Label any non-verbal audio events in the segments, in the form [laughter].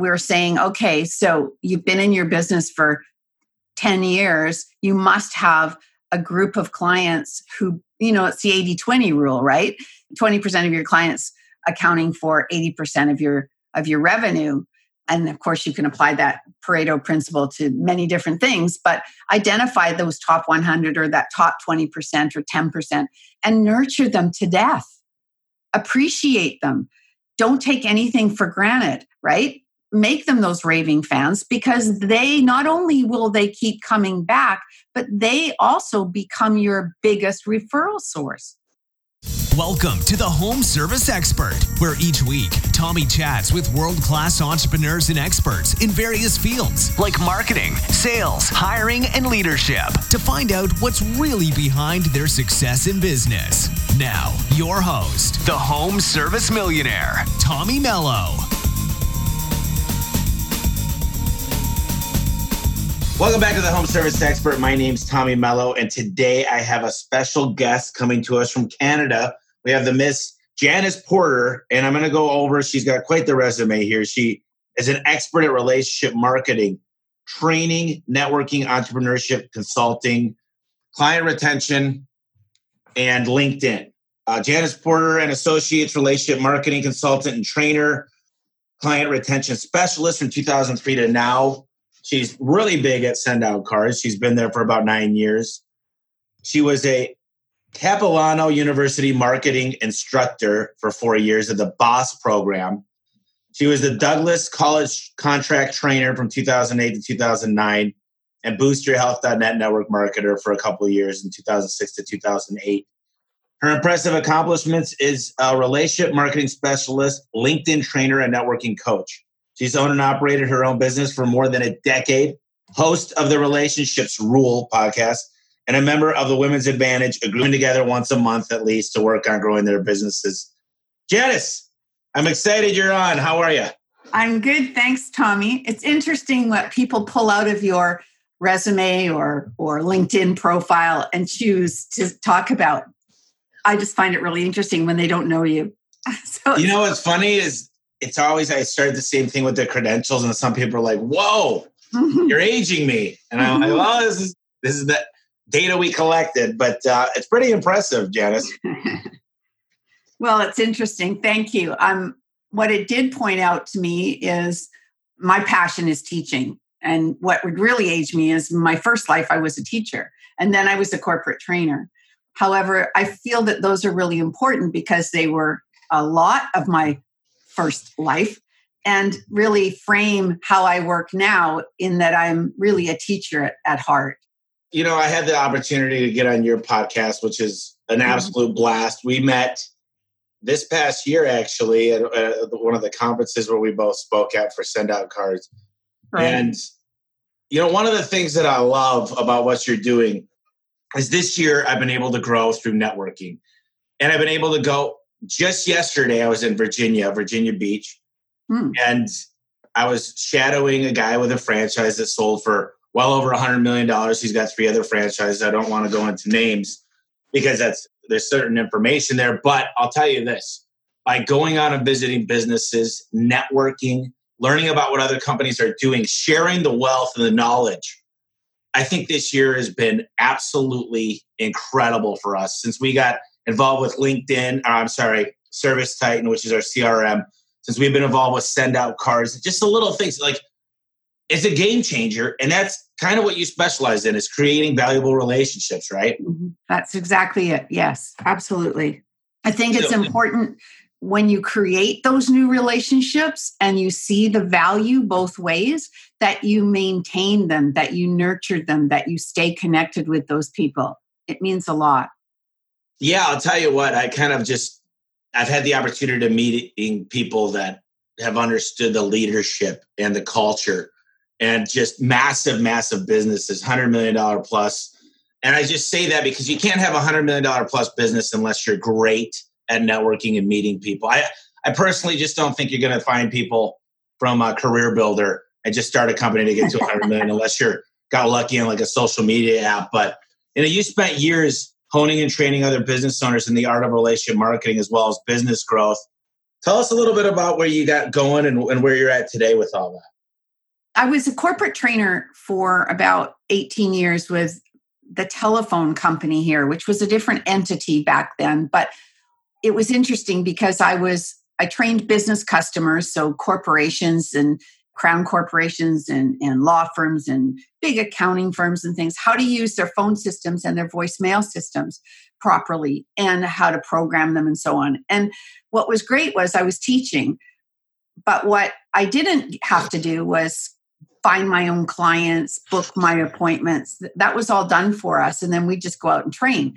we're saying, okay, so you've been in your business for 10 years, you must have a group of clients who, you know, it's the 80 20 rule, right? 20% of your clients accounting for 80% of your of your revenue. And of course you can apply that pareto principle to many different things but identify those top 100 or that top 20% or 10% and nurture them to death. Appreciate them. Don't take anything for granted right make them those raving fans because they not only will they keep coming back but they also become your biggest referral source Welcome to the Home Service Expert, where each week Tommy chats with world class entrepreneurs and experts in various fields like marketing, sales, hiring, and leadership to find out what's really behind their success in business. Now, your host, the Home Service Millionaire, Tommy Mello. Welcome back to the Home Service Expert. My name's Tommy Mello, and today I have a special guest coming to us from Canada. We have the Miss Janice Porter, and I'm going to go over. She's got quite the resume here. She is an expert at relationship marketing, training, networking, entrepreneurship, consulting, client retention, and LinkedIn. Uh, Janice Porter, an associate's relationship marketing consultant and trainer, client retention specialist from 2003 to now. She's really big at send out cards. She's been there for about nine years. She was a Capilano University marketing instructor for four years at the BOSS program. She was the Douglas College contract trainer from 2008 to 2009 and BoosterHealth.net network marketer for a couple of years in 2006 to 2008. Her impressive accomplishments is a relationship marketing specialist, LinkedIn trainer, and networking coach. She's owned and operated her own business for more than a decade, host of the Relationships Rule podcast, and a member of the Women's Advantage, agreeing together once a month at least to work on growing their businesses. Janice, I'm excited you're on. How are you? I'm good. Thanks, Tommy. It's interesting what people pull out of your resume or or LinkedIn profile and choose to talk about. I just find it really interesting when they don't know you. [laughs] So you know what's funny is it's always I started the same thing with the credentials, and some people are like, "Whoa, mm-hmm. [laughs] you're aging me," and I'm like, "Well, this is this is the data we collected, but uh, it's pretty impressive, Janice." [laughs] well, it's interesting. Thank you. Um, what it did point out to me is my passion is teaching, and what would really age me is my first life I was a teacher, and then I was a corporate trainer. However, I feel that those are really important because they were a lot of my first life and really frame how I work now in that I'm really a teacher at, at heart. You know, I had the opportunity to get on your podcast, which is an mm-hmm. absolute blast. We met this past year actually at, at, one of the conferences where we both spoke at for send out cards. Right. And you know, one of the things that I love about what you're doing is this year I've been able to grow through networking. And I've been able to go just yesterday, I was in Virginia, Virginia Beach, hmm. and I was shadowing a guy with a franchise that sold for well over a hundred million dollars. He's got three other franchises. I don't want to go into names because that's there's certain information there. But I'll tell you this: by going out and visiting businesses, networking, learning about what other companies are doing, sharing the wealth and the knowledge. I think this year has been absolutely incredible for us since we got involved with LinkedIn. or I'm sorry, Service Titan, which is our CRM. Since we've been involved with send out cards, just the little things like it's a game changer, and that's kind of what you specialize in is creating valuable relationships, right? Mm-hmm. That's exactly it. Yes, absolutely. I think it's important when you create those new relationships and you see the value both ways that you maintain them, that you nurture them, that you stay connected with those people. It means a lot. Yeah, I'll tell you what, I kind of just I've had the opportunity to meeting people that have understood the leadership and the culture and just massive, massive businesses, hundred million dollar plus. And I just say that because you can't have a hundred million dollar plus business unless you're great at networking and meeting people. I I personally just don't think you're going to find people from a career builder and just start a company to get to 100 million [laughs] unless you're got lucky in like a social media app. But you know, you spent years honing and training other business owners in the art of relationship marketing as well as business growth. Tell us a little bit about where you got going and, and where you're at today with all that. I was a corporate trainer for about 18 years with the telephone company here, which was a different entity back then. But it was interesting because I was, I trained business customers, so corporations and crown corporations and, and law firms and big accounting firms and things, how to use their phone systems and their voicemail systems properly and how to program them and so on. And what was great was I was teaching, but what I didn't have to do was find my own clients, book my appointments. That was all done for us. And then we just go out and train.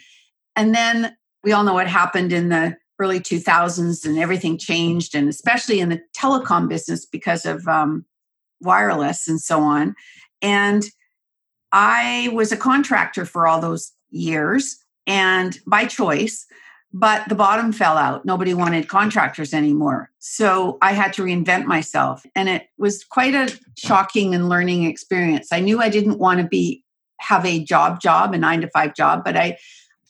And then we all know what happened in the early 2000s and everything changed, and especially in the telecom business because of um, wireless and so on. And I was a contractor for all those years and by choice but the bottom fell out. Nobody wanted contractors anymore. So I had to reinvent myself. And it was quite a shocking and learning experience. I knew I didn't want to be have a job job, a 9 to 5 job, but I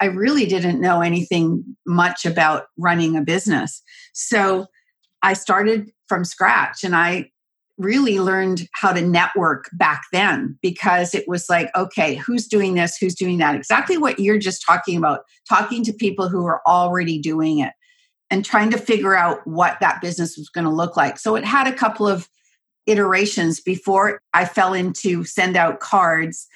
I really didn't know anything much about running a business. So I started from scratch and I really learned how to network back then because it was like, okay, who's doing this? Who's doing that? Exactly what you're just talking about, talking to people who are already doing it and trying to figure out what that business was going to look like. So it had a couple of iterations before I fell into send out cards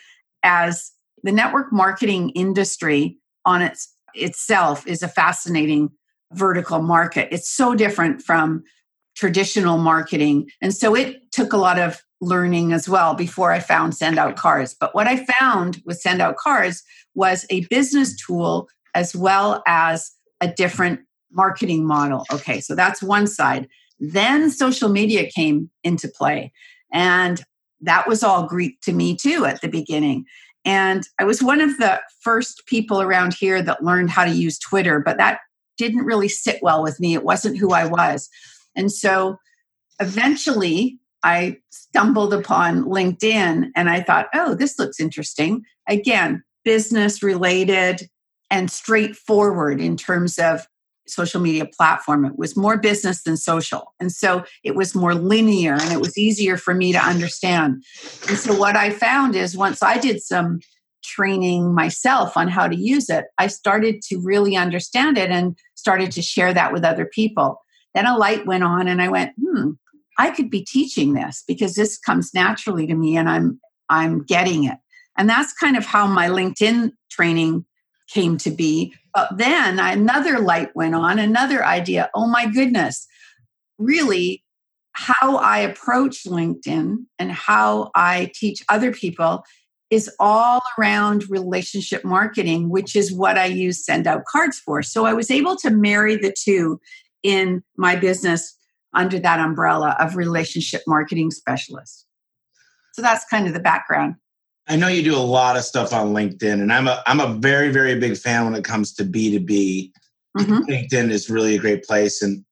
as the network marketing industry on its itself is a fascinating vertical market. It's so different from traditional marketing. And so it took a lot of learning as well before I found Send Out Cards. But what I found with Send Out Cards was a business tool as well as a different marketing model. Okay, so that's one side. Then social media came into play. And that was all Greek to me too at the beginning. And I was one of the first people around here that learned how to use Twitter, but that didn't really sit well with me. It wasn't who I was. And so eventually I stumbled upon LinkedIn and I thought, oh, this looks interesting. Again, business related and straightforward in terms of social media platform. It was more business than social. And so it was more linear and it was easier for me to understand. And so what I found is once I did some training myself on how to use it, I started to really understand it and started to share that with other people. Then a light went on and I went, hmm, I could be teaching this because this comes naturally to me and I'm I'm getting it. And that's kind of how my LinkedIn training came to be. But then another light went on, another idea. Oh my goodness, really, how I approach LinkedIn and how I teach other people is all around relationship marketing, which is what I use send out cards for. So I was able to marry the two in my business under that umbrella of relationship marketing specialist. So that's kind of the background. I know you do a lot of stuff on LinkedIn, and I'm a I'm a very very big fan when it comes to B two B. Mm-hmm. LinkedIn is really a great place, and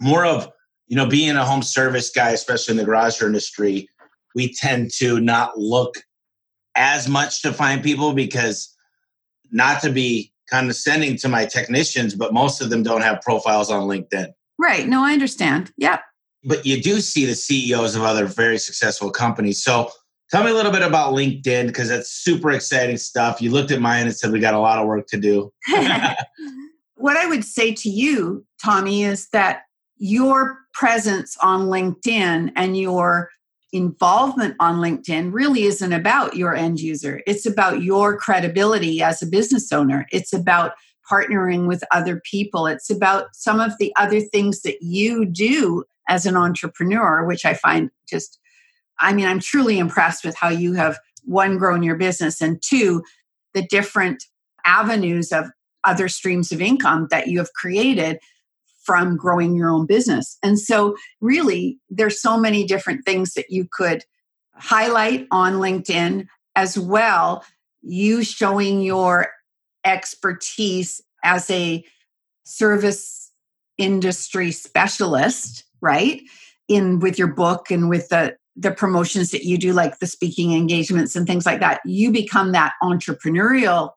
more of you know being a home service guy, especially in the garage industry, we tend to not look as much to find people because not to be condescending to my technicians, but most of them don't have profiles on LinkedIn. Right. No, I understand. Yep. But you do see the CEOs of other very successful companies. So tell me a little bit about LinkedIn because that's super exciting stuff. You looked at mine and said we got a lot of work to do. [laughs] what I would say to you, Tommy, is that your presence on LinkedIn and your involvement on LinkedIn really isn't about your end user. It's about your credibility as a business owner. It's about partnering with other people. It's about some of the other things that you do as an entrepreneur, which I find just, I mean, I'm truly impressed with how you have one, grown your business, and two, the different avenues of other streams of income that you have created from growing your own business. And so, really, there's so many different things that you could highlight on LinkedIn as well. You showing your expertise as a service industry specialist, right? In with your book and with the the promotions that you do, like the speaking engagements and things like that, you become that entrepreneurial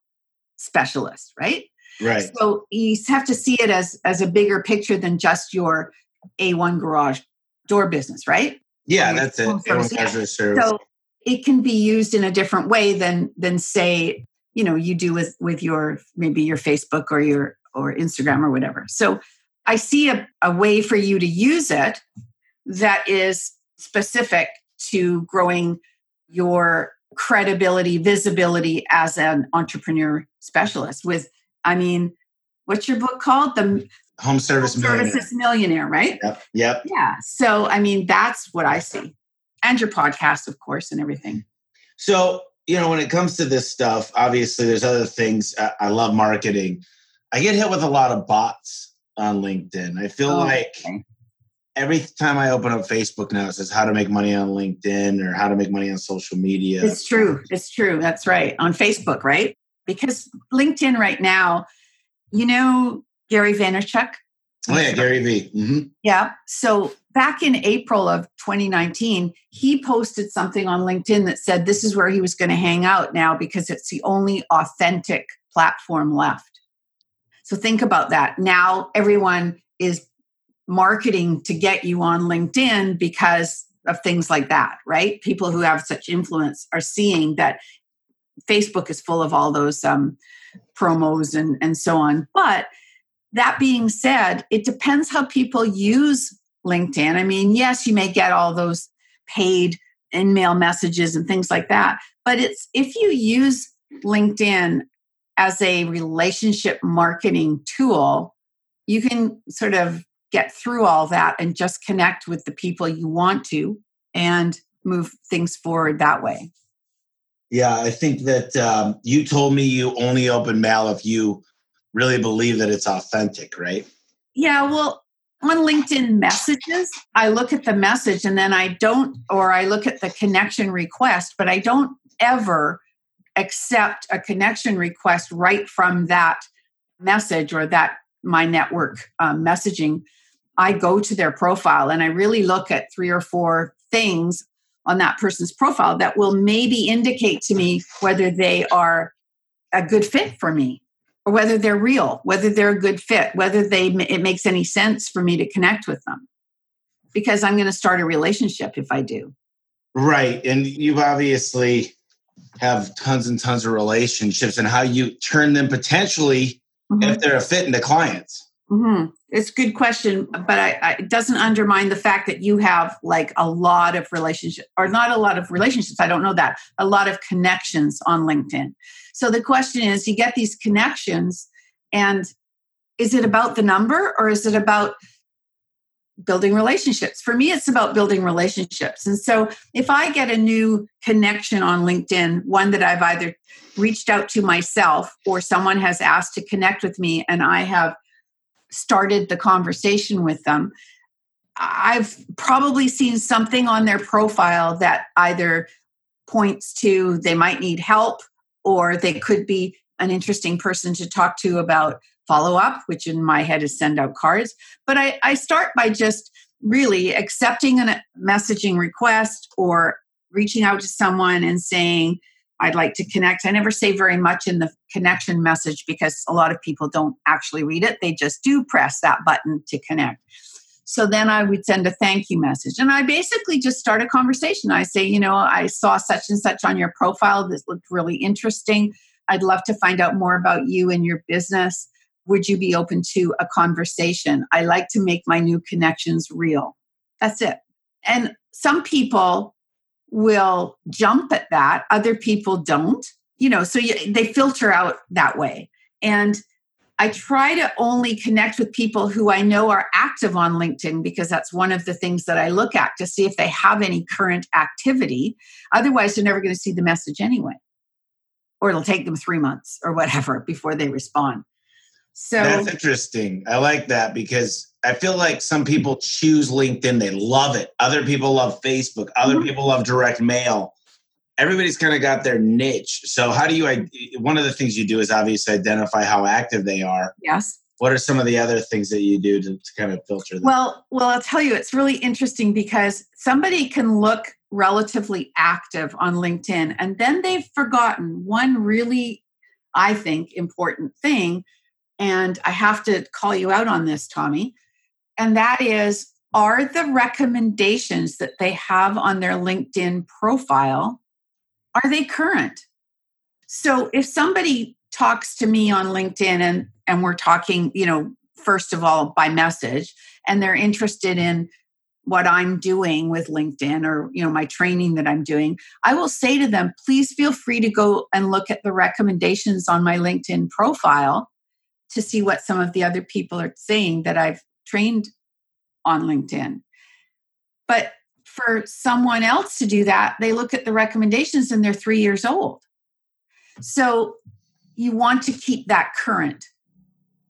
specialist, right? Right. So you have to see it as as a bigger picture than just your A1 garage door business, right? Yeah, Your that's it. service, yeah. service. So it can be used in a different way than than say, you know, you do with with your maybe your Facebook or your or Instagram or whatever. So I see a, a way for you to use it that is specific to growing your credibility, visibility as an entrepreneur specialist with I mean, what's your book called? The Home service millionaire. Services Millionaire, right? Yep. Yep. Yeah. So, I mean, that's what I see. And your podcast, of course, and everything. So, you know, when it comes to this stuff, obviously there's other things. I, I love marketing. I get hit with a lot of bots on LinkedIn. I feel Oh, like okay. every time I open up Facebook now, it says how to make money on LinkedIn or how to make money on social media. It's true. It's true. That's right. On Facebook, right? Because LinkedIn right now, you know, Gary Vaynerchuk. Oh yeah, Gary Vee. hmm Yeah. So back in April of 2019, he posted something on LinkedIn that said this is where he was going to hang out now because it's the only authentic platform left. So think about that. Now everyone is marketing to get you on LinkedIn because of things like that, right? People who have such influence are seeing that Facebook is full of all those um, promos and, and so on. But that being said, it depends how people use LinkedIn. I mean, yes, you may get all those paid in-mail messages and things like that, but it's if you use LinkedIn as a relationship marketing tool, you can sort of get through all that and just connect with the people you want to and move things forward that way. Yeah, I think that um, you told me you only open mail if you really believe that it's authentic, right? Yeah, well, on LinkedIn messages, I look at the message and then I don't, or I look at the connection request, but I don't ever accept a connection request right from that message or that my network um, messaging. I go to their profile and I really look at three or four things on that person's profile that will maybe indicate to me whether they are a good fit for me or whether they're real, whether they're a good fit, whether they it makes any sense for me to connect with them. Because I'm going to start a relationship if I do. Right. And you've obviously have tons and tons of relationships and how you turn them potentially mm-hmm. if they're a fit into clients. Hmm It's a good question, but I, I, it doesn't undermine the fact that you have like a lot of relationships, or not a lot of relationships. I don't know that a lot of connections on LinkedIn. So the question is, you get these connections, and is it about the number or is it about building relationships? For me, it's about building relationships. And so if I get a new connection on LinkedIn, one that I've either reached out to myself or someone has asked to connect with me, and I have started the conversation with them, I've probably seen something on their profile that either points to they might need help or they could be an interesting person to talk to about follow up, which in my head is send out cards. But I, I start by just really accepting a messaging request or reaching out to someone and saying, I'd like to connect. I never say very much in the connection message because a lot of people don't actually read it. They just do press that button to connect. So then I would send a thank you message. And I basically just start a conversation. I say, you know, I saw such and such on your profile. This looked really interesting. I'd love to find out more about you and your business. Would you be open to a conversation? I like to make my new connections real. That's it. And some people will jump at that, other people don't. You know, so you, they filter out that way. And I try to only connect with people who I know are active on LinkedIn because that's one of the things that I look at to see if they have any current activity. Otherwise, they're never going to see the message anyway. Or it'll take them three months or whatever [laughs] before they respond. So That's interesting. I like that because I feel like some people choose LinkedIn, they love it. Other people love Facebook, other Mhm. people love direct mail. Everybody's kind of got their niche. So, how do you? One of the things you do is obviously identify how active they are. yes. What are some of the other things that you do to, to kind of filter them? Well, well, I'll tell you, it's really interesting because somebody can look relatively active on LinkedIn and then they've forgotten one really, I think, important thing and I have to call you out on this, Tommy. And that is are the recommendations that they have on their LinkedIn profile are they current? So if somebody talks to me on LinkedIn and and we're talking, you know, first of all by message and they're interested in what I'm doing with LinkedIn or you know my training that I'm doing, I will say to them, please feel free to go and look at the recommendations on my LinkedIn profile to see what some of the other people are saying that I've trained on LinkedIn. But for someone else to do that, they look at the recommendations and they're 3 years old. So you want to keep that current.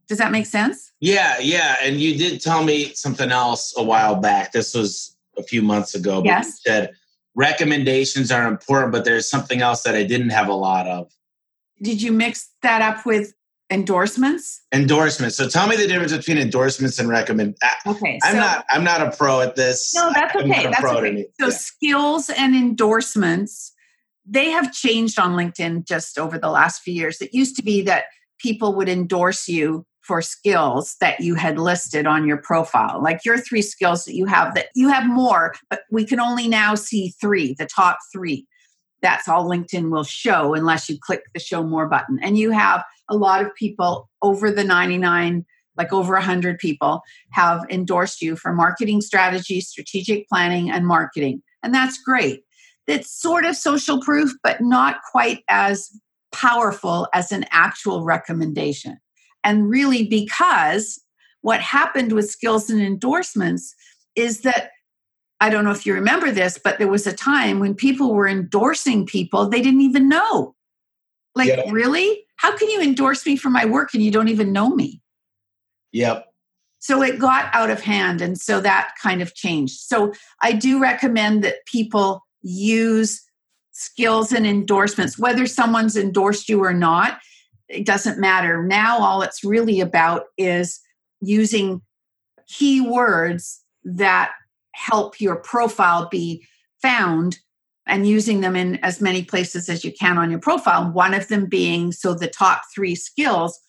Does that make sense? Yeah, yeah. And you did tell me something else a while back. This was a few months ago. Yes. you said recommendations are important, but there's something else that I didn't have a lot of. Did you mix that up with endorsements? Endorsements. So tell me the difference between endorsements and recommend. Okay. I'm so- not. I'm not a pro at this. No, that's okay. That's okay. So yeah. skills and endorsements, they have changed on LinkedIn just over the last few years. It used to be that people would endorse you for skills that you had listed on your profile, like your three skills that you have that you have more, but we can only now see three, the top three. That's all LinkedIn will show unless you click the show more button. And you have a lot of people over the 99 like over 100 people have endorsed you for marketing strategy, strategic planning, and marketing. And that's great. It's sort of social proof, but not quite as powerful as an actual recommendation. And really, because what happened with skills and endorsements is that I don't know if you remember this, but there was a time when people were endorsing people they didn't even know. Like, Yeah. really? How can you endorse me for my work and you don't even know me? Yep. So it got out of hand. And so that kind of changed. So I do recommend that people use skills and endorsements, whether someone's endorsed you or not, it doesn't matter. Now, all it's really about is using keywords that help your profile be found and using them in as many places as you can on your profile. One of them being so the top three skills.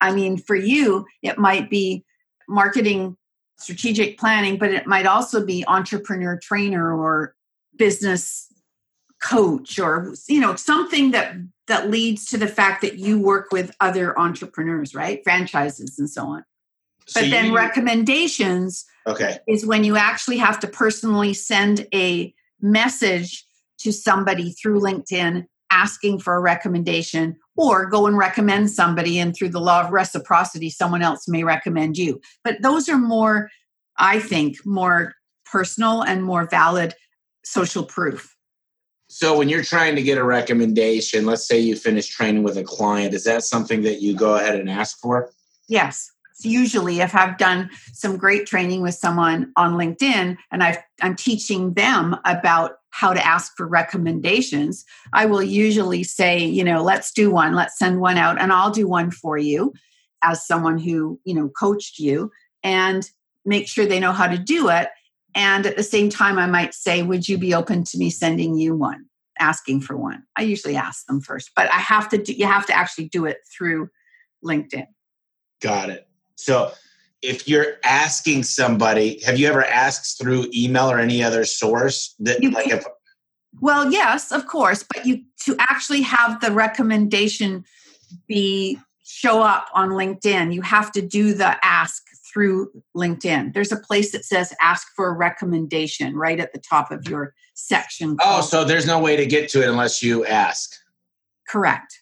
I mean, for you, it might be marketing, strategic planning, but it might also be entrepreneur trainer or business coach or you know something that that leads to the fact that you work with other entrepreneurs right franchises and so on So but then you- recommendations okay. is when you actually have to personally send a message to somebody through LinkedIn asking for a recommendation or go and recommend somebody and through the law of reciprocity someone else may recommend you but those are more i think more personal and more valid social proof So when you're trying to get a recommendation, let's say you finish training with a client, is that something that you go ahead and ask for? Yes. Usually, if I've done some great training with someone on LinkedIn and I've, I'm teaching them about how to ask for recommendations, I will usually say, you know, let's do one, let's send one out, and I'll do one for you as someone who, you know, coached you and make sure they know how to do it. And at the same time, I might say, would you be open to me sending you one, asking for one? I usually ask them first, but I have to do, you have to actually do it through LinkedIn. Got it. So if you're asking somebody, have you ever asked through email or any other source that You like if Well, yes, of course, but you to actually have the recommendation be show up on LinkedIn, you have to do the ask through LinkedIn. There's a place that says ask for a recommendation right at the top of your section. Oh, so there's no way to get to it unless you ask. correct.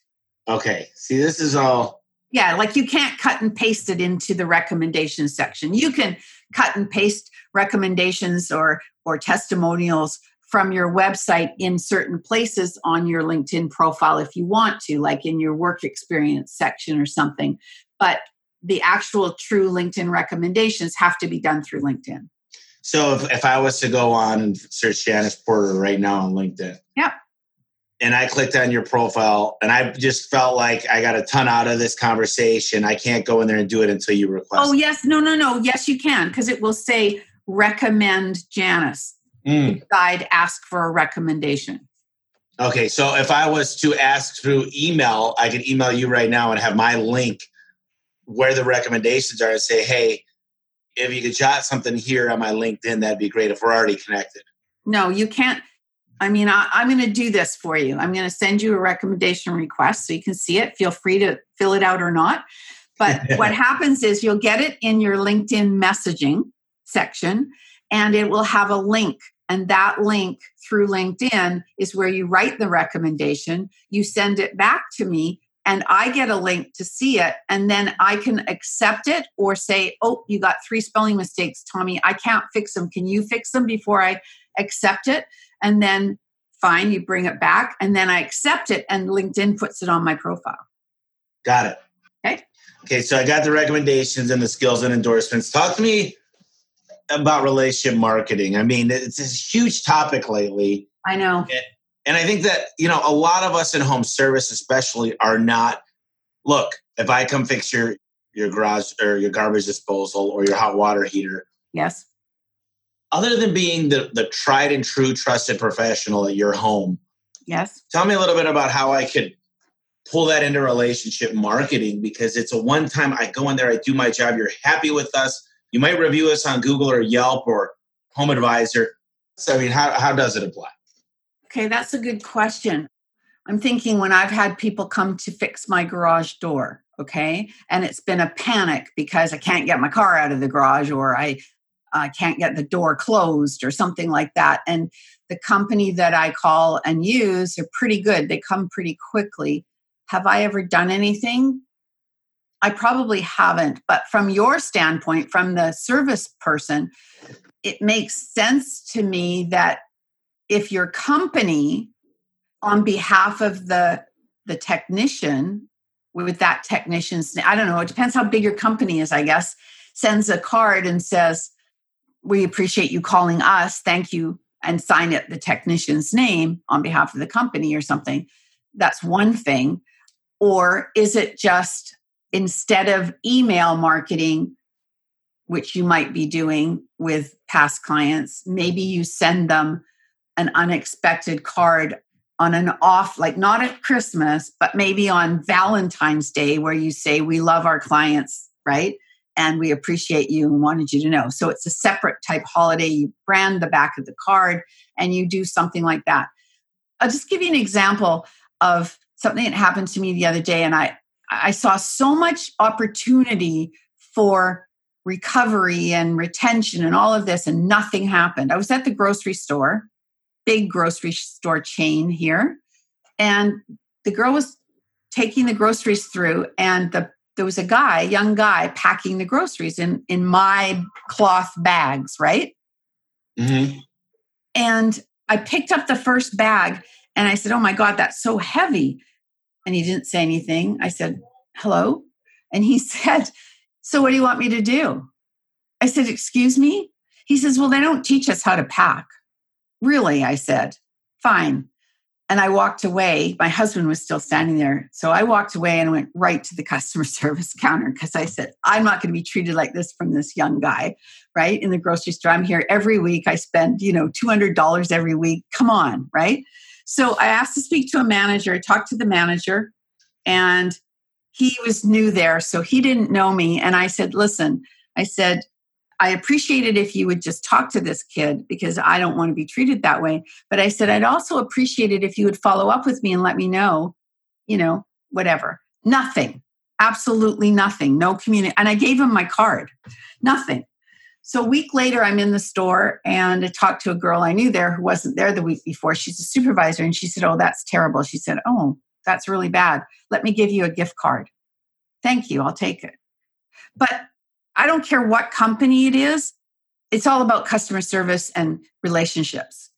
Okay. See, this is all Yeah, like you can't cut and paste it into the recommendation section. You can cut and paste recommendations or or testimonials from your website in certain places on your LinkedIn profile if you want to, like in your work experience section or something. But the actual true LinkedIn recommendations have to be done through LinkedIn. So if, if I was to go on and search Janice Porter right now on LinkedIn. Yep. And I clicked on your profile and I just felt like I got a ton out of this conversation. I can't go in there and do it until you request. Oh, yes. No, no, no. Yes, you can, because it will say recommend Janice. Mm. Guide, ask for a recommendation. Okay. So if I was to ask through email, I could email you right now and have my link where the recommendations are and say, hey, if you could jot something here on my LinkedIn, that'd be great if we're already connected. No, you can't. I mean, I, am going to do this for you. I'm going to send you a recommendation request so you can see it. Feel free to fill it out or not. But [laughs] what happens is you'll get it in your LinkedIn messaging section and it will have a link. And that link through LinkedIn is where you write the recommendation. You send it back to me and I get a link to see it. And then I can accept it or say, oh, you got three spelling mistakes, Tommy. I can't fix them. Can you fix them before I accept it? And then fine, you bring it back. And then I accept it and LinkedIn puts it on my profile. Got it. Okay. Okay. So I got the recommendations and the skills and endorsements. Talk to me about relationship marketing. I mean, it's a huge topic lately. I know. And I think that, you know, a lot of us in home service, especially, are not look, if I come fix your your garage or your garbage disposal or your hot water heater. Yes. Other than being the, the tried and true trusted professional at your home. Yes. Tell me a little bit about how I could pull that into relationship marketing because it's a one time I go in there, I do my job, you're happy with us, you might review us on Google or Yelp or Home Advisor. So, I mean, how, how does it apply? Okay, that's a good question. I'm thinking when I've had people come to fix my garage door, okay, and it's been a panic because I can't get my car out of the garage or I I can't get the door closed or something like that. And the company that I call and use are pretty good. They come pretty quickly. Have I ever done anything? I probably haven't, but from your standpoint, from the service person, it makes sense to me that if your company, on behalf of the the technician, with that technician's, I don't know, it depends how big your company is, I guess, sends a card and says, "We appreciate you calling us. Thank you," and sign it the technician's name on behalf of the company or something. That's one thing. Or is it just instead of email marketing, which you might be doing with past clients, maybe you send them an unexpected card on an off, like not at Christmas, but maybe on Valentine's Day, where you say, We love our clients, right? And we appreciate you and wanted you to know. So it's a separate type holiday. You brand the back of the card and you do something like that. I'll just give you an example of something that happened to me the other day. And I, I saw so much opportunity for recovery and retention and all of this, and nothing happened. I was at the grocery store, big grocery store chain here, and the girl was taking the groceries through, and the there was a guy, young guy, packing the groceries in in my cloth bags, right? Mm-hmm. And I picked up the first bag, and I said, "Oh my God, that's so heavy." and he didn't say anything. I said, Hello. And he [laughs] said, So what do you want me to do? I said, Excuse me? He says, Well, they don't teach us how to pack. Really? I said, Fine. And I walked away. My husband was still standing there. So I walked away and went right to the customer [laughs] service counter because I said, I'm not going to be treated like this from this young guy, right? In the grocery store. I'm here every week. I spend, you know, $200 every week. Come on, right? So I asked to speak to a manager. I talked to the manager, and he was new there, so he didn't know me. And I said, Listen, I said, I appreciate it if you would just talk to this kid because I don't want to be treated that way. But I said, I'd also appreciate it if you would follow up with me and let me know, you know, whatever. Nothing, absolutely nothing, no community. And I gave him my card, nothing. So a week later, I'm in the store and I talked to a girl I knew there who wasn't there the week before. She's a supervisor and she said, Oh, that's terrible. She said, Oh, that's really bad. Let me give you a gift card. Thank you. I'll take it. But I don't care what company it is, it's all about customer service and relationships.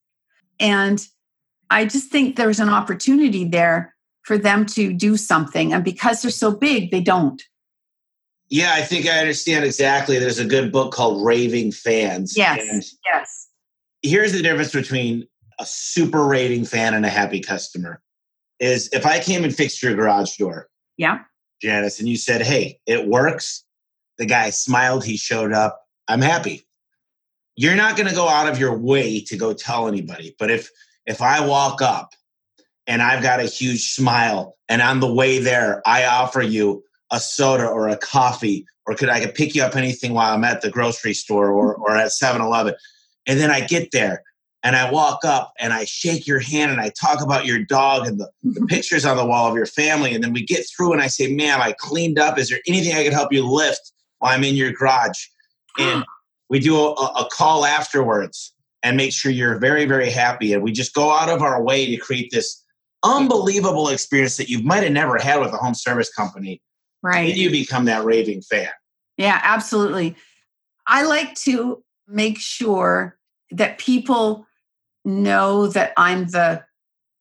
And I just think there's an opportunity there for them to do something. And because they're so big, they don't. Yeah, I think I understand exactly. There's a good book called Raving Fans. Yes. And yes. Here's the difference between a super raving fan and a happy customer is if I came and fixed your garage door. Yeah. Janice, and you said, hey, it works. The guy smiled, he showed up. I'm happy. You're not going to go out of your way to go tell anybody. But if if I walk up and I've got a huge smile and on the way there I offer you a soda or a coffee or could I could pick you up anything while I'm at the grocery store or, or at 7-Eleven. And then I get there and I walk up and I shake your hand and I talk about your dog and the, the [laughs] pictures on the wall of your family. And then we get through and I say, man, I cleaned up. Is there anything I could help you lift I'm in your garage? And we do a, a call afterwards and make sure you're very, very happy. And we just go out of our way to create this unbelievable experience that you might have never had with a home service company. Right. And you become that raving fan. Yeah, absolutely. I like to make sure that people know that I'm the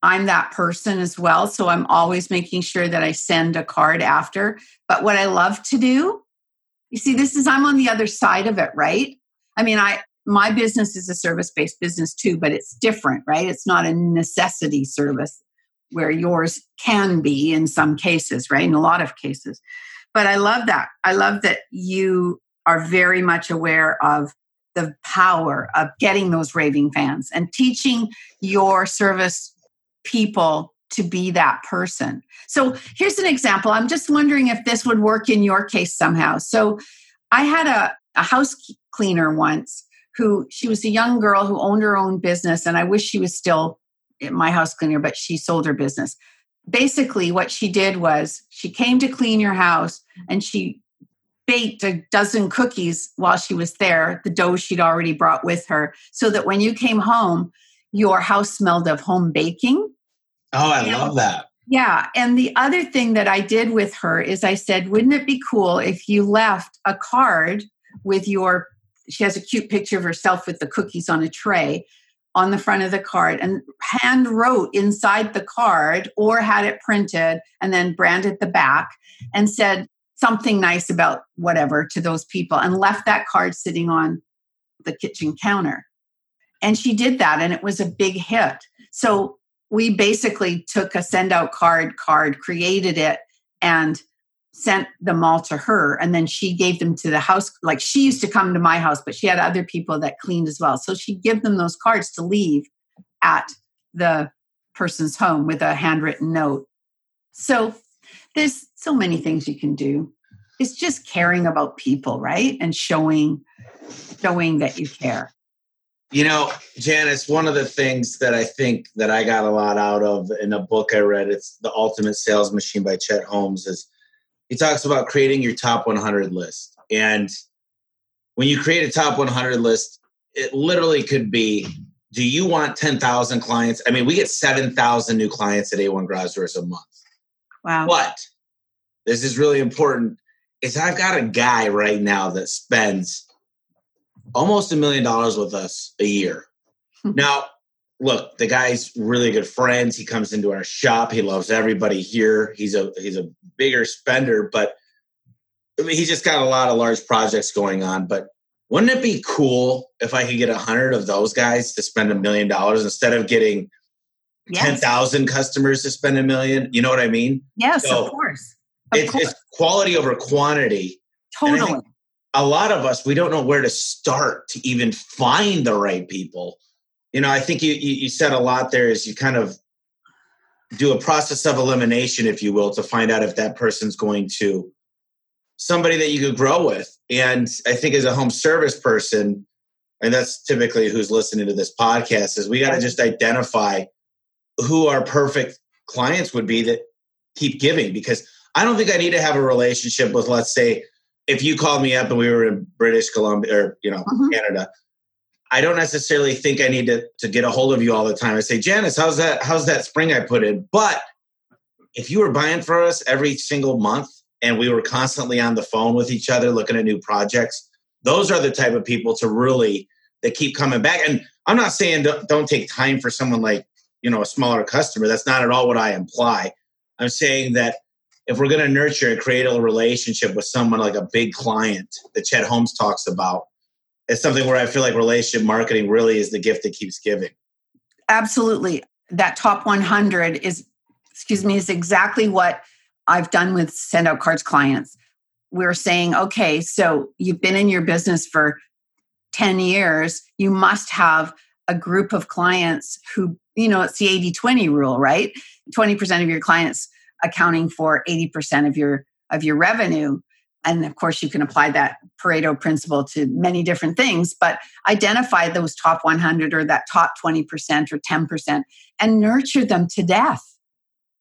I'm that person as well. So I'm always making sure that I send a card after. But what I love to do, you see, this is I'm on the other side of it, right? I mean, I my business is a service-based business too, but it's different, right? It's not a necessity service where yours can be in some cases, right? In a lot of cases. But I love that. I love that you are very much aware of the power of getting those raving fans and teaching your service people to be that person. So here's an example. I'm just wondering if this would work in your case somehow. So I had a, a house cleaner once who she was a young girl who owned her own business, and I wish she was still my house cleaner, but she sold her business. Basically, what she did was she came to clean your house and she baked a dozen cookies while she was there, the dough she'd already brought with her, so that when you came home, your house smelled of home baking. Oh, I love that. Yeah. And the other thing that I did with her is I said, wouldn't it be cool if you left a card with your, she has a cute picture of herself with the cookies on a tray on the front of the card and hand wrote inside the card or had it printed and then branded the back and said, something nice about whatever to those people and left that card sitting on the kitchen counter. And she did that and it was a big hit. So we basically took a send out card card, created it and sent them all to her. And then she gave them to the house like she used to come to my house but she had other people that cleaned as well. So she'd give them those cards to leave at the person's home with a handwritten note. So there's so many things you can do. It's just caring about people right? And showing showing that you care you know janice one of the things that i think that i got a lot out of in a book i read it's the ultimate sales machine by chet holmes is he talks about creating your top 100 list and when you create a top 100 list it literally could be do you want 10,000 clients? I mean, we get 7,000 new clients at A1 Garage Doors a month. Wow. But this is really important is I've got a guy right now that spends almost a million dollars with us a year. Hmm. now, look, the guy's really good friends. He comes into our shop. He loves everybody here. He's a he's a bigger spender, but I mean, he's just got a lot of large projects going on. But wouldn't it be cool if I could get a hundred of those guys to spend a million dollars instead of getting yes. ten thousand customers to spend a million? You know what I mean? Yes, so of course. Of it's, course. it's quality over quantity. Totally. A lot of us we don't know where to start to even find the right people. You know, I think you you said a lot there is you kind of do a process of elimination, if you will, to find out if that person's going to somebody that you could grow with. And I think as a home service person, and that's typically who's listening to this podcast, is we got to just identify who our perfect clients would be that keep giving. Because I don't think I need to have a relationship with, let's say, if you called me up and we were in British Columbia or you know mm-hmm. Canada, I don't necessarily think I need to to get a hold of you all the time. I say, Janice, how's that? How's that spring I put in? But if you were buying for us every single month, and we were constantly on the phone with each other looking at new projects those are the type of people to really that keep coming back and i'm not saying don't, don't take time for someone like you know a smaller customer that's not at all what i imply i'm saying that if we're going to nurture and create a relationship with someone like a big client that chet holmes talks about it's something where i feel like relationship marketing really is the gift that keeps giving absolutely that top 100 is excuse me is exactly what I've done with send out cards clients. We're saying, okay, so you've been in your business for 10 years, you must have a group of clients who, you know, it's the 80 20 rule, right? 20% of your clients accounting for 80% of your of your revenue. And of course, you can apply that Pareto principle to many different things, but identify those top 100 or that top 20% or 10% and nurture them to death.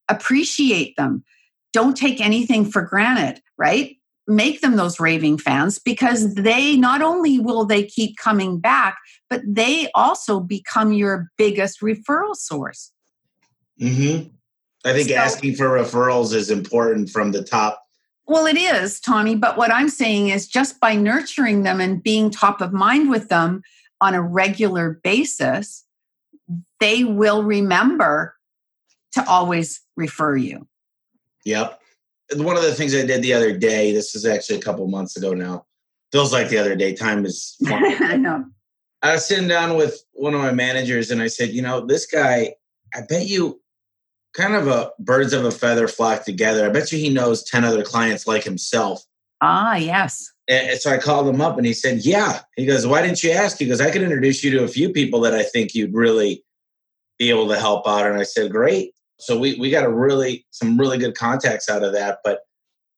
Appreciate them. Don't take anything for granted, right? Make them those raving fans because they not only will they keep coming back, but they also become your biggest referral source. Mm-hmm. I think so, asking for referrals is important from the top. Well, it is, Tommy. But what I'm saying is just by nurturing them and being top of mind with them on a regular basis, they will remember to always refer you. Yep. One of the things I did the other day, this is actually a couple months ago now. Feels like the other day. Time is [laughs] I know. I was sitting down with one of my managers and I said, you know, this guy, I bet you kind of a birds of a feather flock together. I bet you he knows 10 other clients like himself. Ah, yes. And so I called him up and he said, Yeah. He goes, Why didn't you ask? He goes, I could introduce you to a few people that I think you'd really be able to help out. And I said, Great. So we, we got a really some really good contacts out of that. But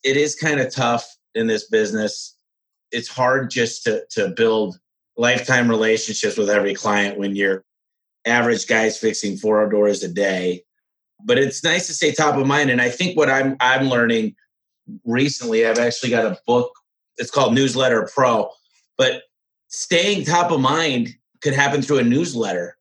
it is kind of tough in this business. It's hard just to to build lifetime relationships with every client when your average guy's fixing four doors a day but it's nice to stay top of mind. And I think what I'm I'm learning recently, I've actually got a book. It's called Newsletter Pro. But staying top of mind could happen through a newsletter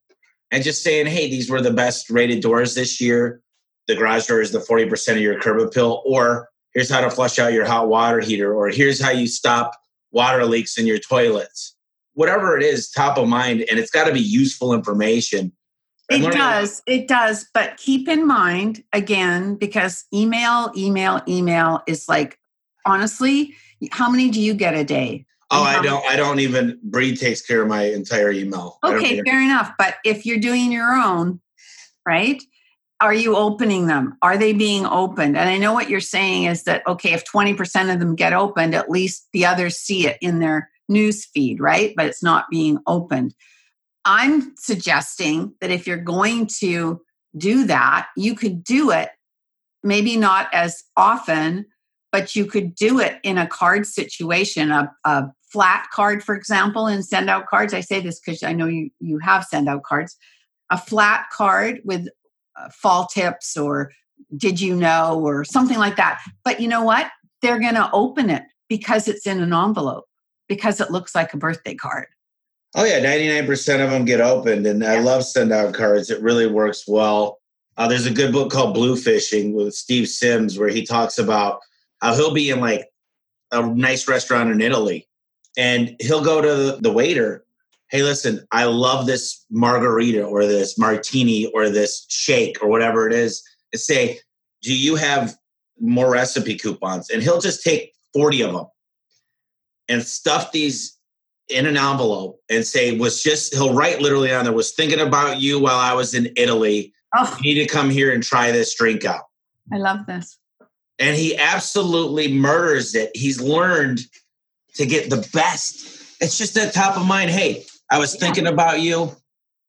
and just saying, hey, these were the best rated doors this year. The garage door is the 40% of your curb appeal, or here's how to flush out your hot water heater, or here's how you stop water leaks in your toilets. Whatever it is, top of mind, and it's got to be useful information it does. It does. But keep in mind, again, because email, email, email is like, honestly, how many do you get a day? Oh, I don't. I don't even. Bree takes care of my entire email. Okay, fair enough. But if you're doing your own, right? Are you opening them? Are they being opened? And I know what you're saying is that okay, if 20% of them get opened, at least the others see it in their news feed, right? But it's not being opened. I'm suggesting that if you're going to do that, you could do it maybe not as often, but you could do it in a card situation, a, a flat card, for example, and send out cards. I say this because I know you, you have send out cards. A flat card with uh, fall tips or did you know or something like that. But you know what? They're going to open it because it's in an envelope, because it looks like a birthday card. Oh yeah, ninety nine percent of them get opened, and yeah. I love send out cards. It really works well. Uh, there's a good book called Bluefishing with Steve Sims where he talks about how he'll be in like a nice restaurant in Italy, and he'll go to the, the waiter. Hey, listen, I love this margarita or this martini or this shake or whatever it is. And say, do you have more recipe coupons? And he'll just take 40 of them and stuff these in an envelope and say was just he'll write literally on there was thinking about you while I was in Italy. Oh. You need to come here and try this drink out. I love this. And he absolutely murders it. He's learned to get the best. It's just at top of mind. Hey, I was yeah. thinking about you.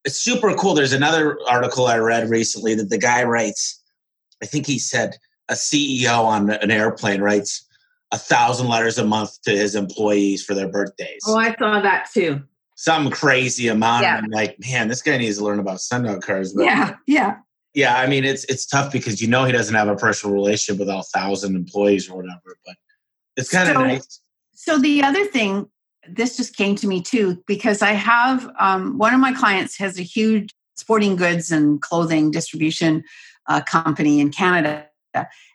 It's super cool. There's another article I read recently that the guy writes. I think he said a CEO on an airplane writes a thousand letters a month to his employees for their birthdays. Oh, I saw that too. Some crazy amount. Yeah. I'm like, man, this guy needs to learn about send out cards. But yeah, yeah. Yeah, I mean it's it's tough because you know he doesn't have a personal relationship with all thousand employees or whatever, but it's kind of so, nice. So the other thing, this just came to me too, because I have um, one of my clients has a huge sporting goods and clothing distribution uh, company in Canada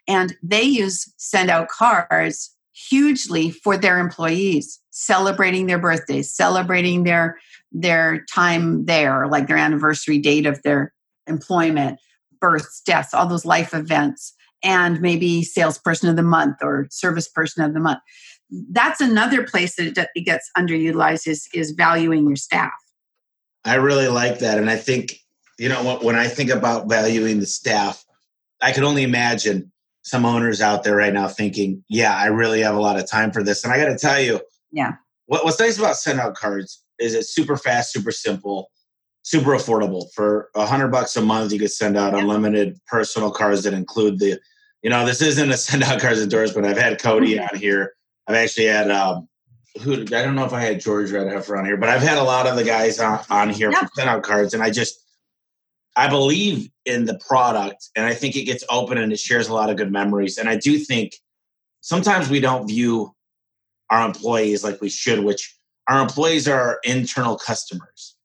and they use send out cards hugely for their employees, celebrating their birthdays, celebrating their their time there, like their anniversary date of their employment, births, deaths, all those life events, and maybe salesperson of the month or service person of the month. That's another place that it gets underutilized is, is valuing your staff. I really like that. And I think, you know, when I think about valuing the staff, I could only imagine some owners out there right now thinking, yeah, I really have a lot of time for this. And I got to tell you, yeah, what, what's nice about send out cards is it's super fast, super simple, super affordable. For a hundred bucks a month, you could send out unlimited personal cards that include the you know, this isn't a [laughs] send out cards endorsement. I've had Kody [laughs] on here. I've actually had um, who I don't know if I had George Redheffer on here, but I've had a lot of the guys on, on here for send out cards, and I just I believe in the product, and I think it gets open and it shares a lot of good memories. And I do think sometimes we don't view our employees like we should, which our employees are our internal customers.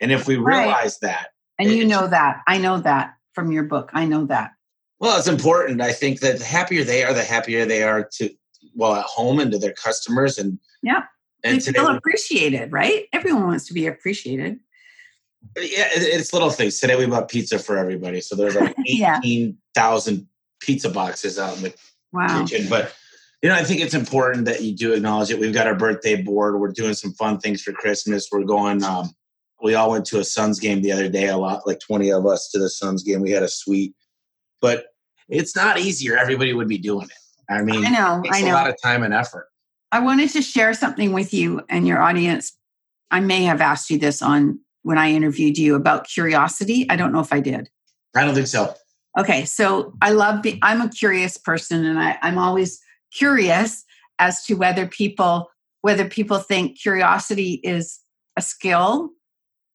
And if we realize right. that, and you know that, I know that from your book, I know that. Well, it's important. I think that the happier they are, the happier they are to well at home and to their customers and yeah and they feel appreciated right everyone wants to be appreciated yeah it's little things today we bought pizza for everybody so there's like 18000 [laughs] yeah. pizza boxes out in the wow. kitchen but you know i think it's important that you do acknowledge it we've got our birthday board we're doing some fun things for christmas we're going um, we all went to a suns game the other day a lot like 20 of us to the suns game we had a suite but it's not easier everybody would be doing it I mean, I know, I know. a lot of time and effort. I wanted to share something with you and your audience. I may have asked you this on when I interviewed you about curiosity. I don't know if I did. I don't think so. Okay, so I love. Be, I'm a curious person, and I, I'm always curious as to whether people whether people think curiosity is a skill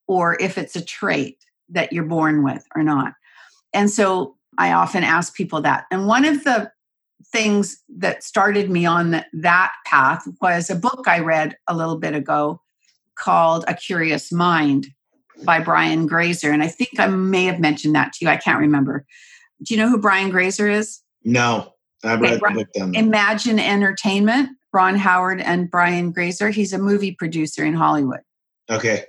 or if it's a trait that you're born with or not. And so I often ask people that. And one of the things that started me on that path was a book I read a little bit ago called A Curious Mind by Brian Grazer. And I think I may have mentioned that to you. I can't remember. Do you know who Brian Grazer is? No, I read okay, the book Imagine Entertainment, Ron Howard and Brian Grazer. He's a movie producer in Hollywood. Okay.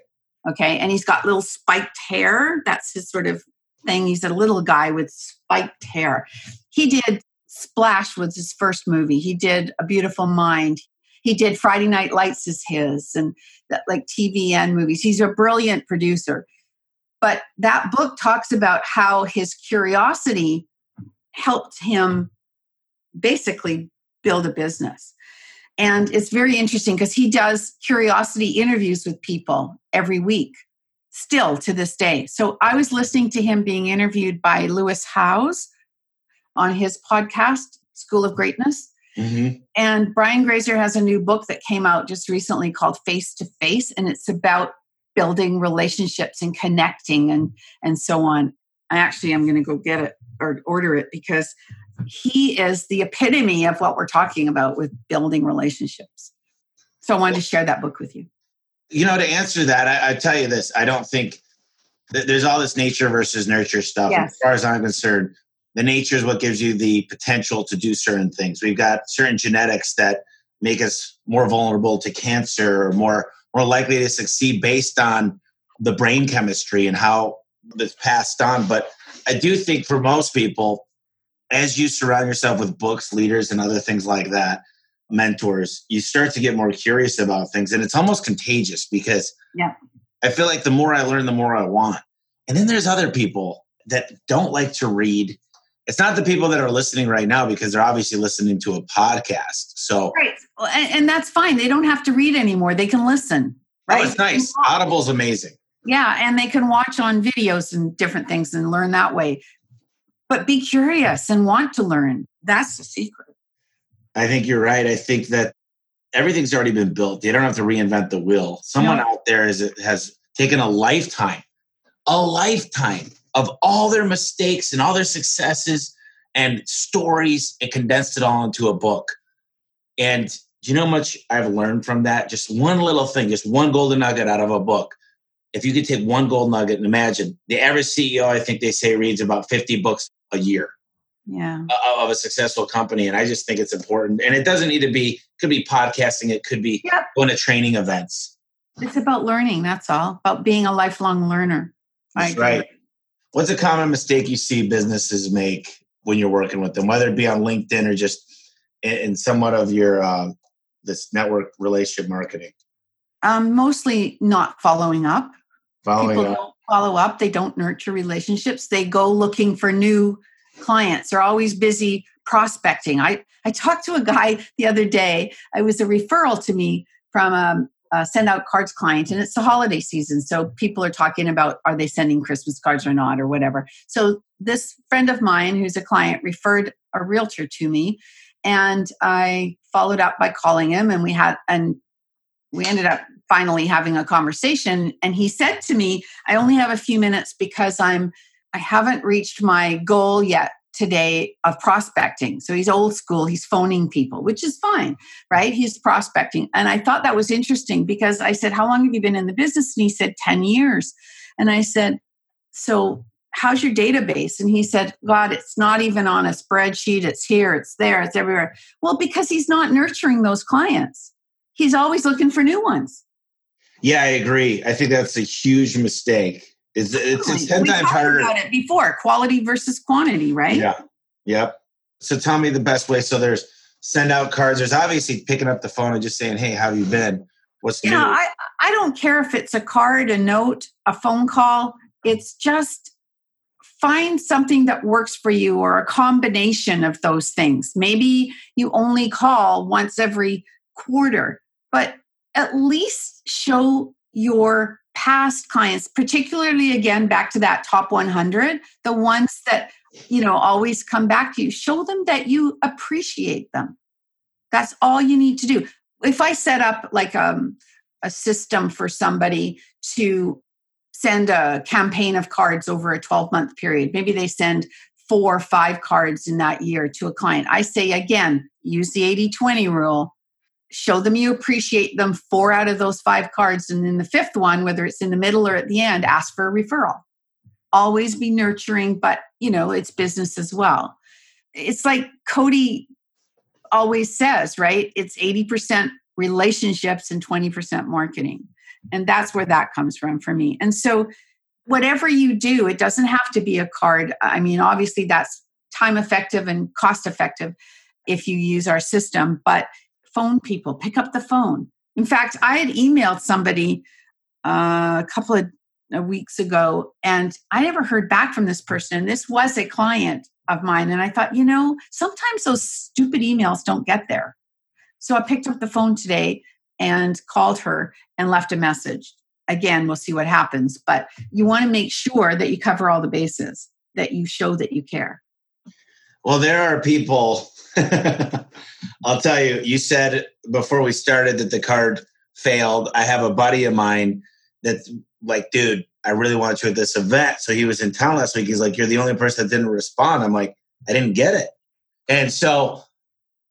Okay. And he's got little spiked hair. That's his sort of thing. He's a little guy with spiked hair. He did Splash was his first movie. He did A Beautiful Mind. He did Friday Night Lights is his and like TVN movies. He's a brilliant producer. But that book talks about how his curiosity helped him basically build a business. And it's very interesting because he does curiosity interviews with people every week, still to this day. So I was listening to him being interviewed by Lewis Howes, on his podcast, School of Greatness. Mm-hmm. And Brian Grazer has a new book that came out just recently called Face to Face, and it's about building relationships and connecting and and so on. I actually am going to go get it or order it because he is the epitome of what we're talking about with building relationships. So I wanted to share that book with you. You know, to answer that, I, I tell you this: I don't think that there's all this nature versus nurture stuff. Yes. As far as I'm concerned, the nature is what gives you the potential to do certain things. We've got certain genetics that make us more vulnerable to cancer or more more likely to succeed based on the brain chemistry and how that's passed on. But I do think for most people, as you surround yourself with books, leaders, and other things like that, mentors, you start to get more curious about things. And it's almost contagious because yeah. I feel like the more I learn, the more I want. And then there's other people that don't like to read it's not the people that are listening right now because they're obviously listening to a podcast. So right, well, and, and, that's fine. They don't have to read anymore. They can listen. Oh, right? Oh, it's nice. Audible's amazing. Yeah, and they can watch on videos and different things and learn that way. But be curious and want to learn. That's the secret. I think you're right. I think that everything's already been built. They don't have to reinvent the wheel. Someone no. out there is, has taken a lifetime, a lifetime of all their mistakes and all their successes and stories and condensed it all into a book. And do you know how much I've learned from that? Just one little thing, just one golden nugget out of a book. If you could take one gold nugget and imagine the average CEO, I think they say reads about 50 books a year. Yeah. Uh, uh, of a successful company. And I just think it's important. And it doesn't need to be, could be podcasting, it could be yep. going to training events. It's about learning, that's all. About being a lifelong learner. That's right. What's a common mistake you see businesses make when you're working with them, whether it be on LinkedIn or just in, somewhat of your uh, this network relationship marketing? Um, mostly not following up. Following People up. don't follow up. They don't nurture relationships. They go looking for new clients. They're always busy prospecting. I I talked to a guy [laughs] the other day. It was a referral to me from um, uh, send out cards client and it's the holiday season so people are talking about are they sending christmas cards or not or whatever so this friend of mine who's a client referred a realtor to me. And I followed up by calling him and we had and we ended up finally having a conversation and he said to me, I only have a few minutes because I'm I haven't reached my goal yet today of prospecting. So he's old school, he's phoning people, which is fine, right? He's prospecting. And I thought that was interesting because I said, How long have you been in the business? And he said, 10 years. And I said, So how's your database? And he said, God, it's not even on a spreadsheet. It's here, it's there, it's everywhere. Well, because he's not nurturing those clients, he's always looking for new ones. Yeah, I agree. I think that's a huge mistake. It's, it's, it's 10 we times harder. about it before quality versus quantity, right? Yeah. Yep. So tell me the best way. So there's send out cards. There's obviously picking up the phone and just saying, Hey, how you been? What's new? Yeah, I, I don't care if it's a card, a note, a phone call. It's just find something that works for you or a combination of those things. Maybe you only call once every quarter, but at least show your past clients, particularly again back to that top 100, the ones that you know always come back to you, show them that you appreciate them. That's all you need to do. If I set up like um, a system for somebody to send a campaign of cards over a 12 month period, maybe they send four or five cards in that year to a client. I say again, use the 80 20 rule show them you appreciate them four out of those five cards and then the fifth one whether it's in the middle or at the end ask for a referral. Always be nurturing but you know it's business as well. It's like Kody always says right? It's 80% relationships and 20% marketing. And that's where that comes from for me. And so whatever you do it doesn't have to be a card. I mean obviously that's time effective and cost effective if you use our system but phone people, pick up the phone. In fact, I had emailed somebody uh, a couple of uh, weeks ago and I never heard back from this person. And This was a client of mine. And I thought, you know, sometimes those stupid emails don't get there. So I picked up the phone today and called her and left a message. Again, we'll see what happens, but you want to make sure that you cover all the bases, that you show that you care. Well, there are people [laughs] I'll tell you, you said before we started that the card failed. I have a buddy of mine that's like, dude, I really want you at this event. So he was in town last week. He's like, You're the only person that didn't respond. I'm like, I didn't get it. And so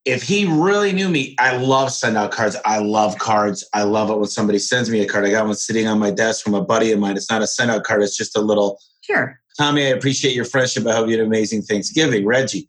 if he really knew me, I love send out cards. I love cards. I love it when somebody sends me a card. I got one sitting on my desk from a buddy of mine. It's not a send out card, it's just a little Sure. Tommy, I appreciate your friendship. I hope you had an amazing Thanksgiving. Reggie.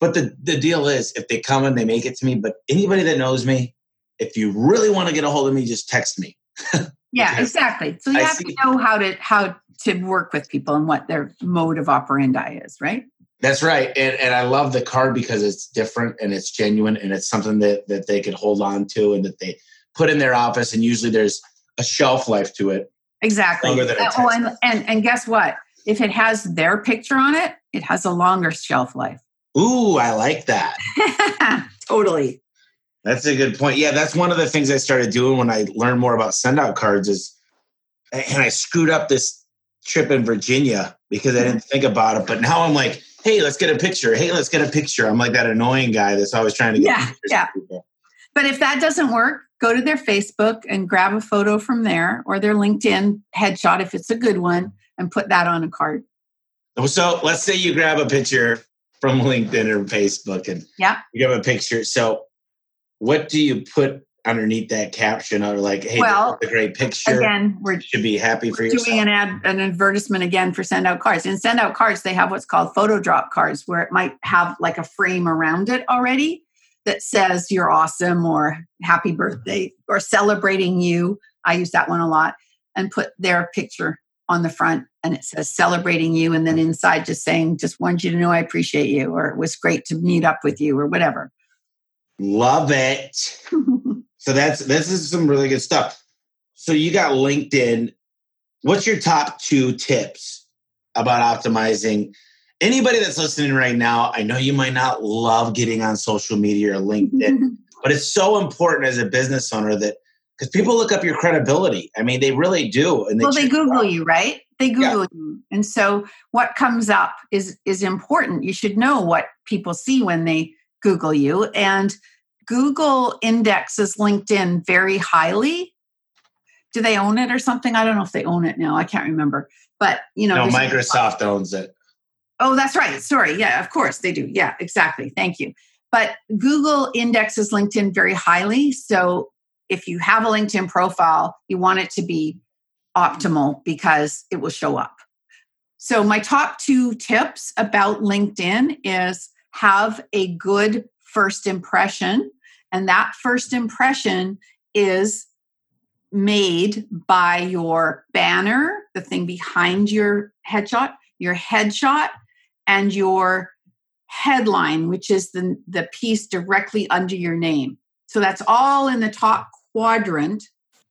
But the, the deal is, if they come and they make it to me, but anybody that knows me, if you really want to get a hold of me, just text me. [laughs] yeah, exactly. So you I have see. to know how to how to work with people and what their mode of operandi is, right? That's right. And and I love the card because it's different and it's genuine and it's something that, that they could hold on to and that they put in their office and usually there's a shelf life to it. Exactly. Uh, oh, and, and and guess what? If it has their picture on it, it has a longer shelf life. Ooh, I like that. [laughs] totally. That's a good point. Yeah, that's one of the things I started doing when I learned more about send out cards is and I screwed up this trip in Virginia because I didn't think about it. But now I'm like, hey, let's get a picture. Hey, let's get a picture. I'm like that annoying guy that's always trying to get yeah, yeah. But if that doesn't work, go to their Facebook and grab a photo from there or their LinkedIn headshot if it's a good one and put that on a card. So let's say you grab a picture from LinkedIn or Facebook and yeah. you have a picture. So what do you put underneath that caption or like, hey, well, a great picture. Again, we should be happy for yourself. Doing an ad, an advertisement again for send out cards. In send out cards, they have what's called photo drop cards, where it might have like a frame around it already that says you're awesome or happy birthday or celebrating you. I use that one a lot and put their picture on the front and it says celebrating you and then inside just saying just wanted you to know i appreciate you or it was great to meet up with you or whatever. Love it. [laughs] So that's this is some really good stuff. So you got linkedin. What's your top two tips about optimizing? Anybody that's listening right now i know you might not love getting on social media or linkedin [laughs] but it's so important as a business owner that because people look up your credibility. I mean, they really do. And they well, they Google you, right? They Google yeah. you. And so what comes up is is important. You should know what people see when they Google you. And Google indexes LinkedIn very highly. Do they own it or something? I don't know if they own it now. I can't remember. But you know, no, Microsoft owns it. Oh, that's right. Sorry. Yeah, of course they do. Yeah, exactly. Thank you. But Google indexes LinkedIn very highly. So if you have a LinkedIn profile, you want it to be optimal because it will show up. So, my top two tips about LinkedIn is have a good first impression. And that first impression is made by your banner, the thing behind your headshot, your headshot, and your headline, which is the, the piece directly under your name. So that's all in the top quadrant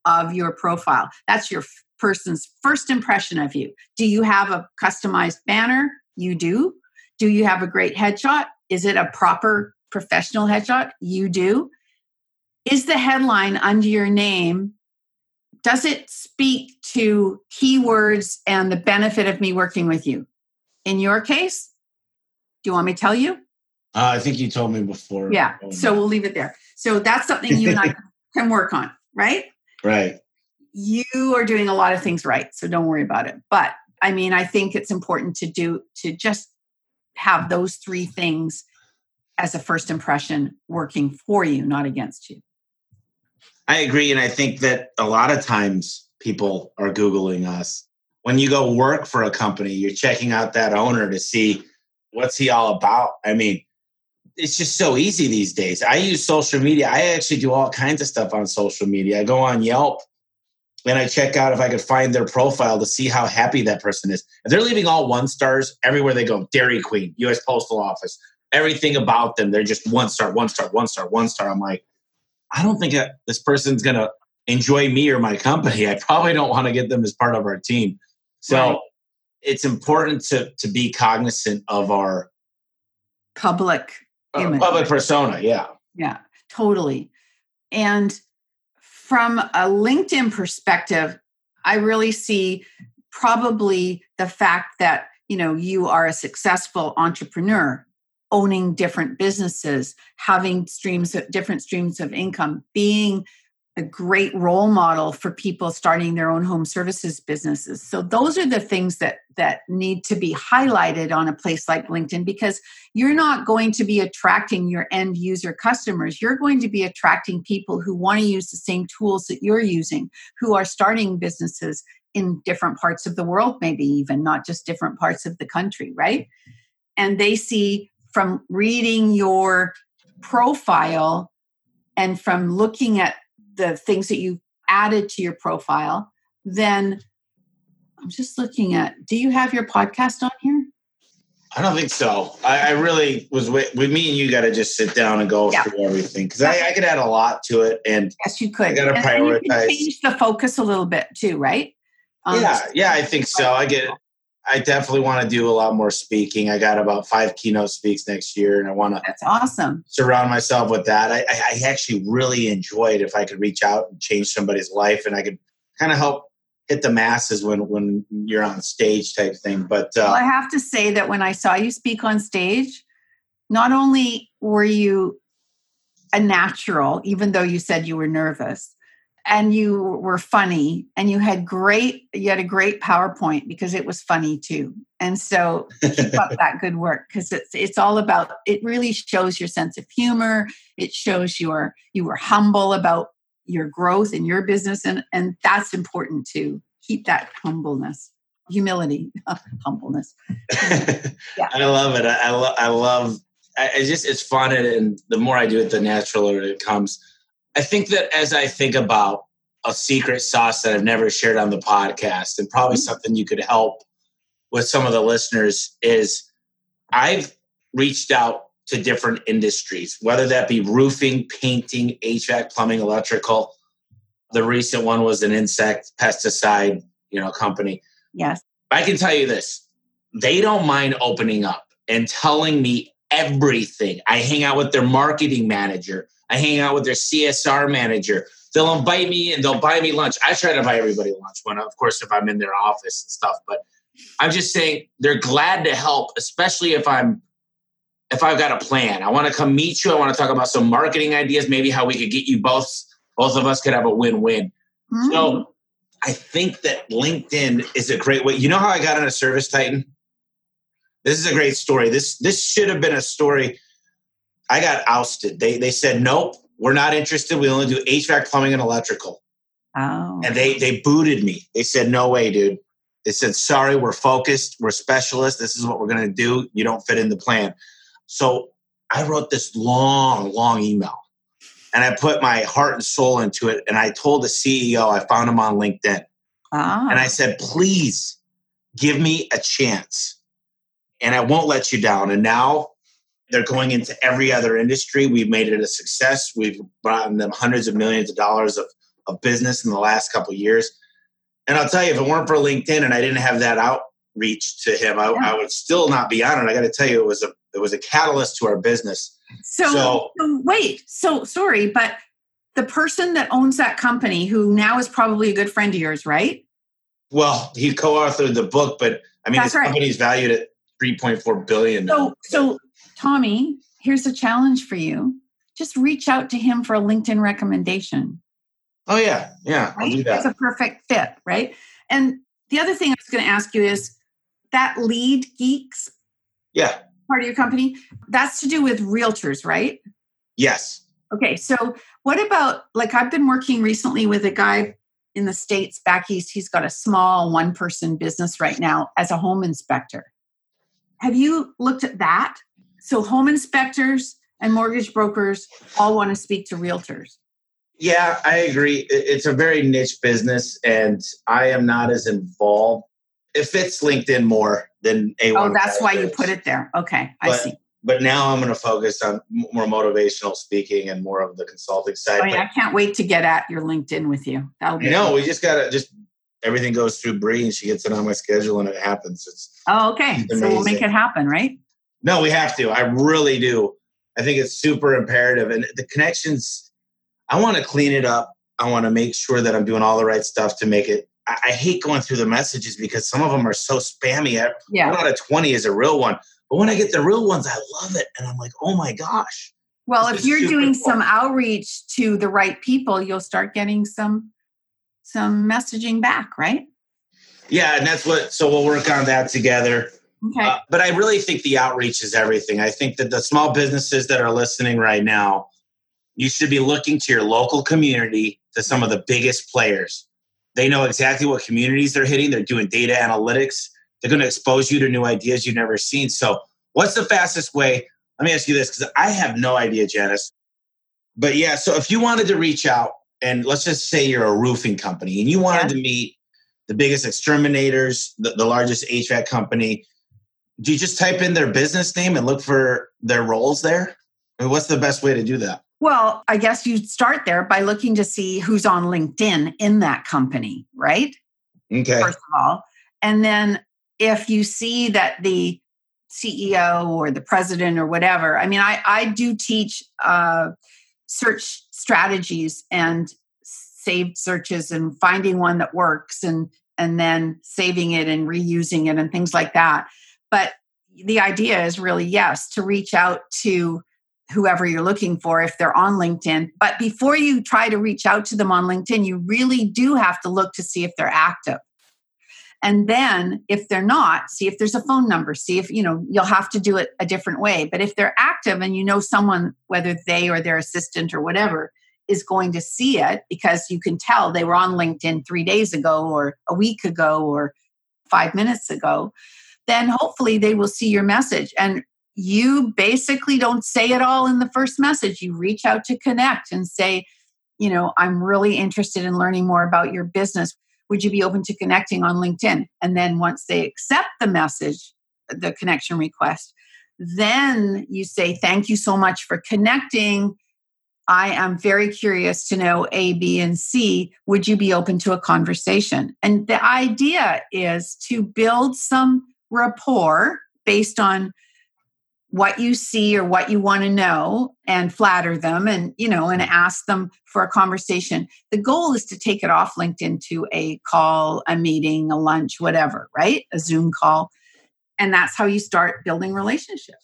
of your profile. That's your person's first impression of you. Do you have a customized banner? You do. Do you have a great headshot? Is it a proper professional headshot? You do. Is the headline under your name? Does it speak to keywords and the benefit of me working with you? In your case, do you want me to tell you? Uh, I think you told me before. Yeah. So we'll leave it there. So that's something you and I [laughs] can work on, right? Right. You are doing a lot of things right so don't worry about it. But i mean i think it's important to do to just have those three things as a first impression working for you not against you. I agree and i think that a lot of times people are googling us. When you go work for a company you're checking out that owner to see what's he all about. I mean it's just so easy these days. I use social media. I actually do all kinds of stuff on social media. I go on Yelp and I check out if I could find their profile to see how happy that person is. If they're leaving all one stars everywhere they go, Dairy Queen, U.S. Postal Office, everything about them, they're just one star, one star, one star, one star. I'm like, I don't think that this person's gonna enjoy me or my company. I probably don't want to get them as part of our team. So right. it's important to to be cognizant of our public uh, public persona. Yeah, yeah, totally. And from a LinkedIn perspective, I really see probably the fact that you know you are a successful entrepreneur owning different businesses having streams of different streams of income being a great role model for people starting their own home services businesses. So those are the things that that need to be highlighted on a place like linkedin because you're not going to be attracting your end user customers. You're going to be attracting people who want to use the same tools that you're using who are starting businesses in different parts of the world maybe even not just different parts of the country right? And they see from reading your profile and from looking at the things that you added to your profile, then I'm just looking at do you have your podcast on here? I don't think so. I, I really was with, with, me and you got to just sit down and go yeah. through everything because I, I, could add a lot to it. And yes, you could. I got to prioritize. change the focus a little bit too, right? Um, yeah, yeah, I think so. I get I definitely want to do a lot more speaking. I got about five keynote speaks next year, and I want to. That's awesome. Surround myself with that. I, I actually really enjoyed if I could reach out and change somebody's life, and I could kind of help hit the masses when when you're on stage type thing. But uh, well, I have to say that when I saw you speak on stage, not only were you a natural, even though you said you were nervous, and you were funny and you had great you had a great powerpoint because it was funny too. And so keep up [laughs] that good work because it's it's all about it really shows your sense of humor. It shows your you were humble about your growth in your business and and that's important too. Keep that humbleness humility [laughs] humbleness. [laughs] Yeah. i love it. I, I, lo- I love I, I just it's fun and, and the more i do it the natural it comes I think that as I think about a secret sauce that I've never shared on the podcast, and probably mm-hmm. something you could help with some of the listeners, is I've reached out to different industries, whether that be roofing, painting, HVAC, plumbing, electrical. The recent one was an insect pesticide, you know, company. Yes. I can tell you this: they don't mind opening up and telling me everything. I hang out with their marketing manager. I hang out with their CSR manager. They'll invite me and they'll buy me lunch. I try to buy everybody lunch when, of course, if I'm in their office and stuff. But I'm just saying they're glad to help, especially if I'm if I've got a plan. I want to come meet you. I want to talk about some marketing ideas, maybe how we could get you both. Both of us could have a win-win. Mm-hmm. So I think that LinkedIn is a great way. You know how I got on a ServiceTitan? This is a great story. This this should have been a story. I got ousted. They they said nope, we're not interested. We only do HVAC, plumbing, and electrical. Oh. And they they booted me. They said no way, dude. They said sorry, we're focused, we're specialists. This is what we're going to do. You don't fit in the plan. So I wrote this long, long email and I put my heart and soul into it. And I told the CEO, I found him on LinkedIn. Ah. And I said, please give me a chance and I won't let you down. And now they're going into every other industry. We've made it a success. We've brought them hundreds of millions of dollars of, of business in the last couple of years. And I'll tell you, if it weren't for LinkedIn and I didn't have that outreach to him, I, yeah. I would still not be on it. I got to tell you, it was a it was a catalyst to our business. So, so, so wait, so sorry, but the person that owns that company, who now is probably a good friend of yours, right? Well, he co-authored the book, but I mean, That's this right. company's valued at 3.4 billion. So, so Tommy, here's a challenge for you. Just reach out to him for a LinkedIn recommendation. Oh yeah, yeah, right? I'll do that. It's a perfect fit, right? And the other thing I was going to ask you is that lead geeks. Yeah. Part of your company. That's to do with realtors, right? Yes. Okay, so what about like I've been working recently with a guy in the states back east. He's got a small one-person business right now as a home inspector. Have you looked at that? So home inspectors and mortgage brokers all want to speak to realtors. Yeah, I agree. It's a very niche business, and I am not as involved. It fits LinkedIn more than A1. Oh, that's why you put it there. Okay, I see. But now I'm going to focus on more motivational speaking and more of the consulting side. Oh, yeah, I can't wait to get at your LinkedIn with you. That'll be. No, we just got to just everything goes through Bree, and she gets it on my schedule, and it happens. It's oh, okay. So we'll make it happen, right? No, we have to. I really do. I think it's super imperative, and the connections I want to clean it up. I want to make sure that I'm doing all the right stuff to make it. I, I hate going through the messages because some of them are so spammy. Yeah. One out of 20 is a real one. But when I get the real ones, I love it. And I'm like, oh my gosh. Well, if you're doing cool. some outreach to the right people, you'll start getting some some messaging back, right? Yeah, and that's what. So we'll work on that together. Okay. Uh, but I really think the outreach is everything. I think that the small businesses that are listening right now, you should be looking to your local community, to some of the biggest players. They know exactly what communities they're hitting. They're doing data analytics. They're going to expose you to new ideas you've never seen. So, what's the fastest way? Let me ask you this because I have no idea, Janice. But yeah, so if you wanted to reach out, and let's just say you're a roofing company and you wanted yeah. to meet the biggest exterminators, the, the largest HVAC company, do you just type in their business name and look for their roles there? I mean, what's the best way to do that? Well, I guess you start there by looking to see who's on LinkedIn in that company, right? Okay. First of all. And then if you see that the CEO or the president or whatever, I mean, I, I do teach uh, search strategies and saved searches and finding one that works and and then saving it and reusing it and things like that. But the idea is really yes to reach out to whoever you're looking for if they're on LinkedIn. But before you try to reach out to them on LinkedIn, you really do have to look to see if they're active. And then if they're not, see if there's a phone number, see if, you know, you'll have to do it a different way. But if they're active and you know someone, whether they or their assistant or whatever, is going to see it because you can tell they were on LinkedIn three days ago or a week ago or five minutes ago, then hopefully they will see your message. And you basically don't say it all in the first message. You reach out to connect and say, you know, I'm really interested in learning more about your business. Would you be open to connecting on LinkedIn? And then once they accept the message, the connection request, then you say, Thank you so much for connecting. I am very curious to know A, B, and C. Would you be open to a conversation? And the idea is to build some rapport based on what you see or what you want to know and flatter them and you know and ask them for a conversation. The goal is to take it off linkedin to a call a meeting a lunch whatever right? A zoom call. And that's how you start building relationships.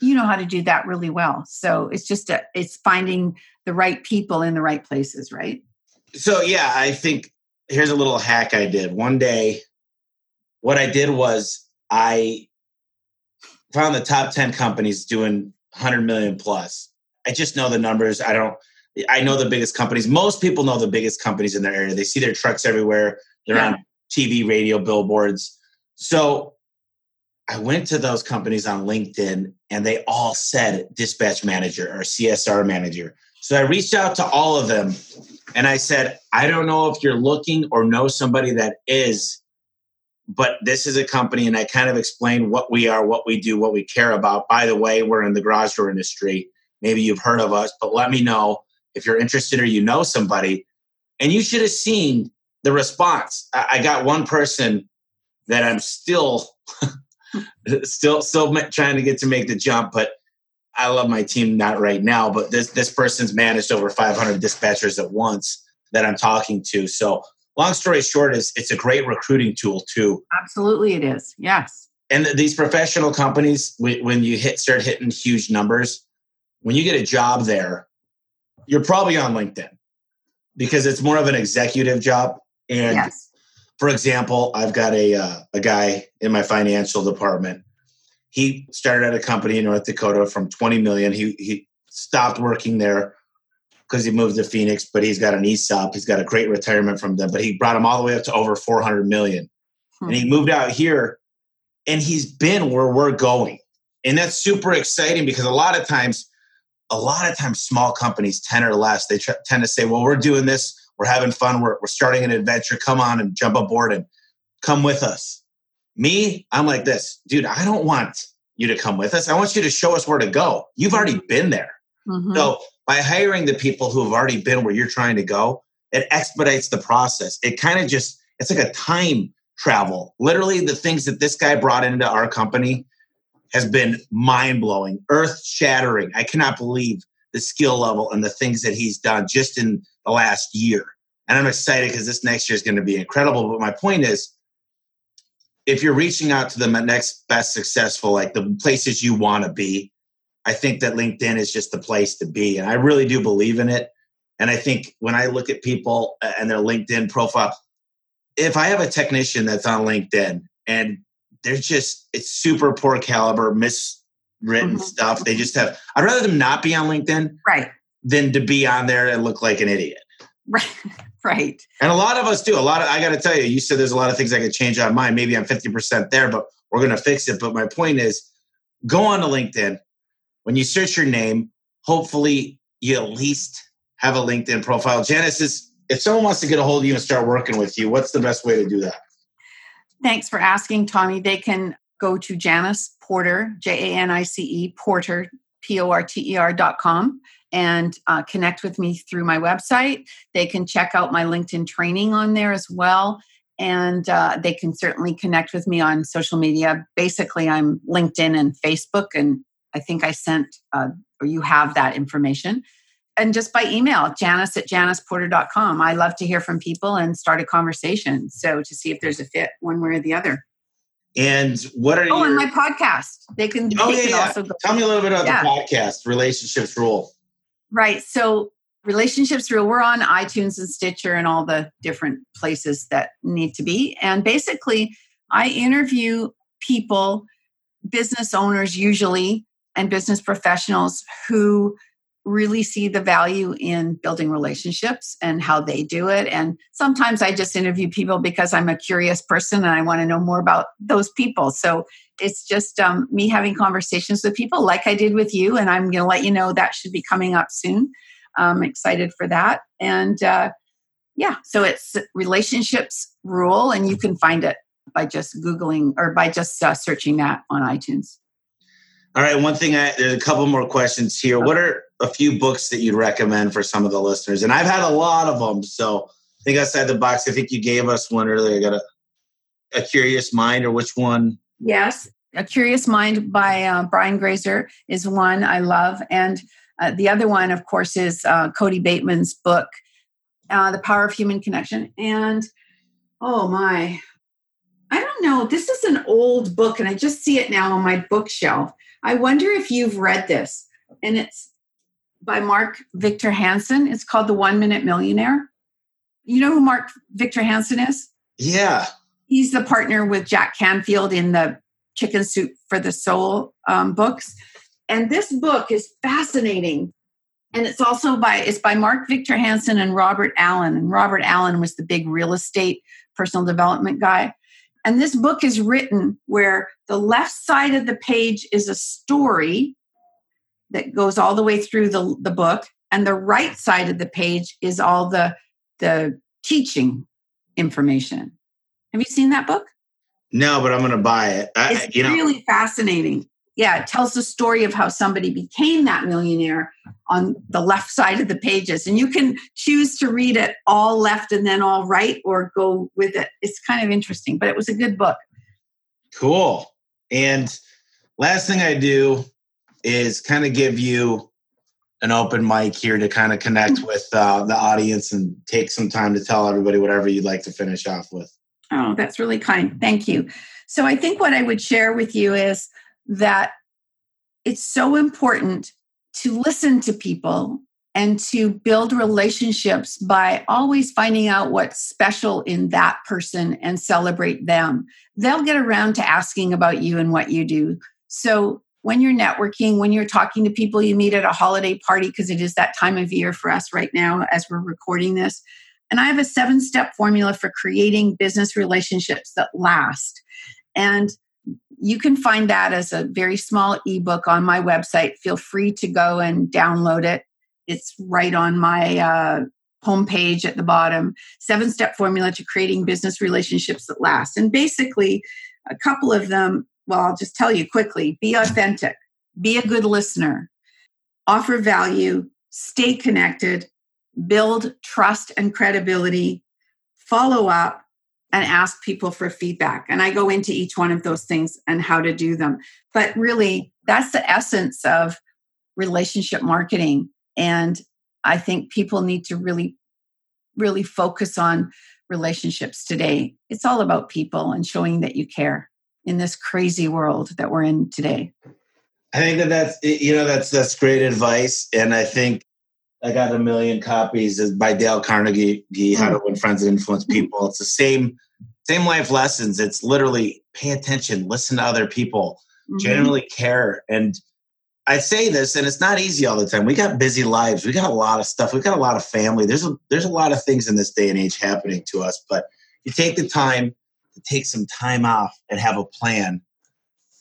You know how to do that really well. So it's just a, it's finding the right people in the right places right? So yeah i think here's a little hack i did. One day what i did was i found the top 10 companies doing 100 million plus. I just know the numbers. I don't, I know the biggest companies. Most people know the biggest companies in their area. They see their trucks everywhere. They're yeah. on TV, radio, billboards. So I went to those companies on LinkedIn and they all said dispatch manager or CSR manager. So I reached out to all of them and I said, I don't know if you're looking or know somebody that is, but this is a company and i kind of explain what we are what we do what we care about. By the way we're in the garage door industry. Maybe you've heard of us but let me know if you're interested or you know somebody. And you should have seen the response. I got one person that i'm still [laughs] still still trying to get to make the jump but i love my team not right now but this this person's managed over 500 dispatchers at once that i'm talking to. So long story short is it's a great recruiting tool too. Absolutely it is yes. And these professional companies when you hit start hitting huge numbers when you get a job there you're probably on linkedin because it's more of an executive job. And yes. for example i've got a, uh, a guy in my financial department. He started at a company in north dakota from 20 million. He, he stopped working there because he moved to Phoenix, but he's got an ESOP. He's got a great retirement from them, but he brought him all the way up to over 400 million. Hmm. And he moved out here and he's been where we're going. And that's super exciting because a lot of times, a lot of times, small companies, 10 or less, they tend to say, well, we're doing this, we're having fun, we're, we're starting an adventure. Come on and jump aboard and come with us. Me, I'm like this, dude, I don't want you to come with us. I want you to show us where to go. You've already been there. Mm-hmm. So by hiring the people who have already been where you're trying to go, it expedites the process. It kind of just, it's like a time travel. Literally, the things that this guy brought into our company has been mind blowing, earth shattering. I cannot believe the skill level and the things that he's done just in the last year. And I'm excited because this next year is going to be incredible. But my point is, if you're reaching out to the next best successful, like the places you want to be, I think that LinkedIn is just the place to be. And I really do believe in it. And I think when I look at people and their LinkedIn profile, if I have a technician that's on LinkedIn and they're just, it's super poor caliber, miswritten mm-hmm. stuff. They just have, I'd rather them not be on LinkedIn. Right. Than to be on there and look like an idiot. Right. [laughs] Right. And a lot of us do. A lot of, I got to tell you, you said there's a lot of things I could change on mine. Maybe I'm 50% there, but we're going to fix it. But my point is go on to LinkedIn, when you search your name, hopefully you at least have a LinkedIn profile. Janice is if someone wants to get a hold of you and start working with you, what's the best way to do that? Thanks for asking, Tommy. They can go to Janice Porter, J A N I C E, Porter, P O R T E R dot com, and uh, connect with me through my website. They can check out my LinkedIn training on there as well. And uh, they can certainly connect with me on social media. Basically, I'm LinkedIn and Facebook and I think I sent, uh, or you have that information. And just by email, janice at janiceporter.com. I love to hear from people and start a conversation. So to see if there's a fit one way or the other. And what are you? oh, your... and my podcast. They can. Oh they yeah, can yeah. Also go... Tell me a little bit about yeah. the podcast, Relationships Rule. Right. So Relationships Rule. We're on iTunes and Stitcher and all the different places that need to be. And basically, I interview people, business owners usually, and business professionals who really see the value in building relationships and how they do it. And sometimes I just interview people because I'm a curious person and I want to know more about those people. So it's just um, me having conversations with people like I did with you. And I'm going to let you know that should be coming up soon. I'm excited for that. And uh, yeah, so it's relationships rule, and you can find it by just Googling or by just uh, searching that on iTunes. All right, one thing I there's a couple more questions here. What are a few books that you'd recommend for some of the listeners? And I've had a lot of them, so I think outside the box. I think you gave us one earlier. I got a a curious mind, or which one? Yes, A Curious Mind by uh, Brian Grazer is one I love. And uh, the other one, of course, is uh, Kody Bateman's book, uh, The Power of Human Connection. And oh my, I don't know. This is an old book, and I just see it now on my bookshelf. I wonder if you've read this. And it's by Mark Victor Hansen. It's called The One Minute Millionaire. You know who Mark Victor Hansen is? Yeah. He's the partner with Jack Canfield in the Chicken Soup for the Soul um, books. And this book is fascinating. And it's also by it's by Mark Victor Hansen and Robert Allen. And Robert Allen was the big real estate personal development guy. And this book is written where the left side of the page is a story that goes all the way through the, the book, and the right side of the page is all the the teaching information. Have you seen that book? No, but I'm going to buy it. I, it's you know. really fascinating. Yeah, it tells the story of how somebody became that millionaire on the left [laughs] side of the pages. And you can choose to read it all left and then all right or go with it. It's kind of interesting, but it was a good book. Cool. And last thing I do is kind of give you an open mic here to kind of connect mm. with uh, the audience and take some time to tell everybody whatever you'd like to finish off with. Oh, that's really kind. Thank you. So, I think what I would share with you is that it's so important to listen to people and to build relationships by always finding out what's special in that person and celebrate them. They'll get around to asking about you and what you do. So, when you're networking, when you're talking to people you meet at a holiday party, because it is that time of year for us right now as we're recording this. And I have a seven step formula for creating business relationships that last. And you can find that as a very small ebook on my website. Feel free to go and download it. It's right on my uh, homepage at the bottom. Seven step formula to creating business relationships that last. And basically, a couple of them well, I'll just tell you quickly be authentic, be a good listener, offer value, stay connected, build trust and credibility, follow up, and ask people for feedback. And I go into each one of those things and how to do them. But really, that's the essence of relationship marketing. And I think people need to really, really focus on relationships today. It's all about people and showing that you care in this crazy world that we're in today. I think that that's you know that's that's great advice, and I think I got a million copies by Dale Carnegie, How to. Win Friends and Influence People. It's the same same life lessons. It's literally pay attention, listen to other people, mm-hmm. genuinely care. And I say this, and it's not easy all the time. We got busy lives. We got a lot of stuff. We got a lot of family. There's a there's a lot of things in this day and age happening to us. But you take the time to take some time off and have a plan,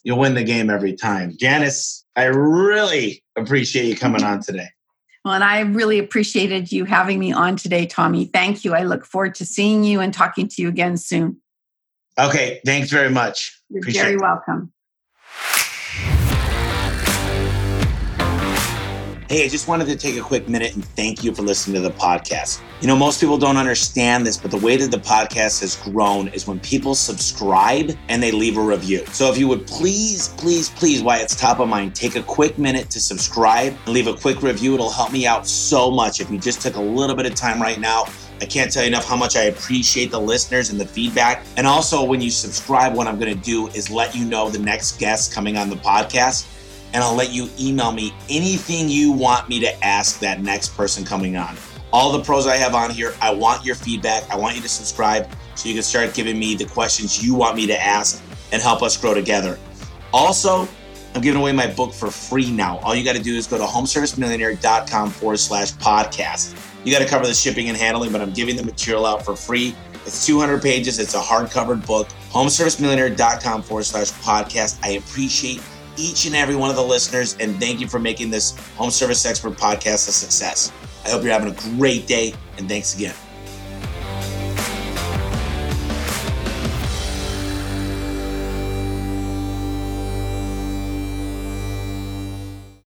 you'll win the game every time. Janice, I really appreciate you coming [laughs] on today. Well, and I really appreciated you having me on today, Tommy. Thank you. I look forward to seeing you and talking to you again soon. Okay. Thanks very much. You're appreciate very welcome. Hey, I just wanted to take a quick minute and thank you for listening to the podcast. You know, most people don't understand this, but the way that the podcast has grown is when people subscribe and they leave a review. So if you would please, please, please, why it's top of mind, take a quick minute to subscribe and leave a quick review. It'll help me out so much if you just took a little bit of time right now. I can't tell you enough how much I appreciate the listeners and the feedback. And also, when you subscribe, what I'm going to do is let you know the next guest coming on the podcast and I'll let you email me anything you want me to ask that next person coming on. All the pros I have on here, I want your feedback. I want you to subscribe so you can start giving me the questions you want me to ask and help us grow together. Also, I'm giving away my book for free now. All you got to do is go to homeservicemillionaire.com forward slash podcast. You got to cover the shipping and handling, but I'm giving the material out for free. It's 200 pages. It's a hard hardcover book. Homeservicemillionaire.com forward slash podcast. I appreciate each and every one of the listeners, and thank you for making this Home Service Expert podcast a success. I hope you're having a great day, and thanks again.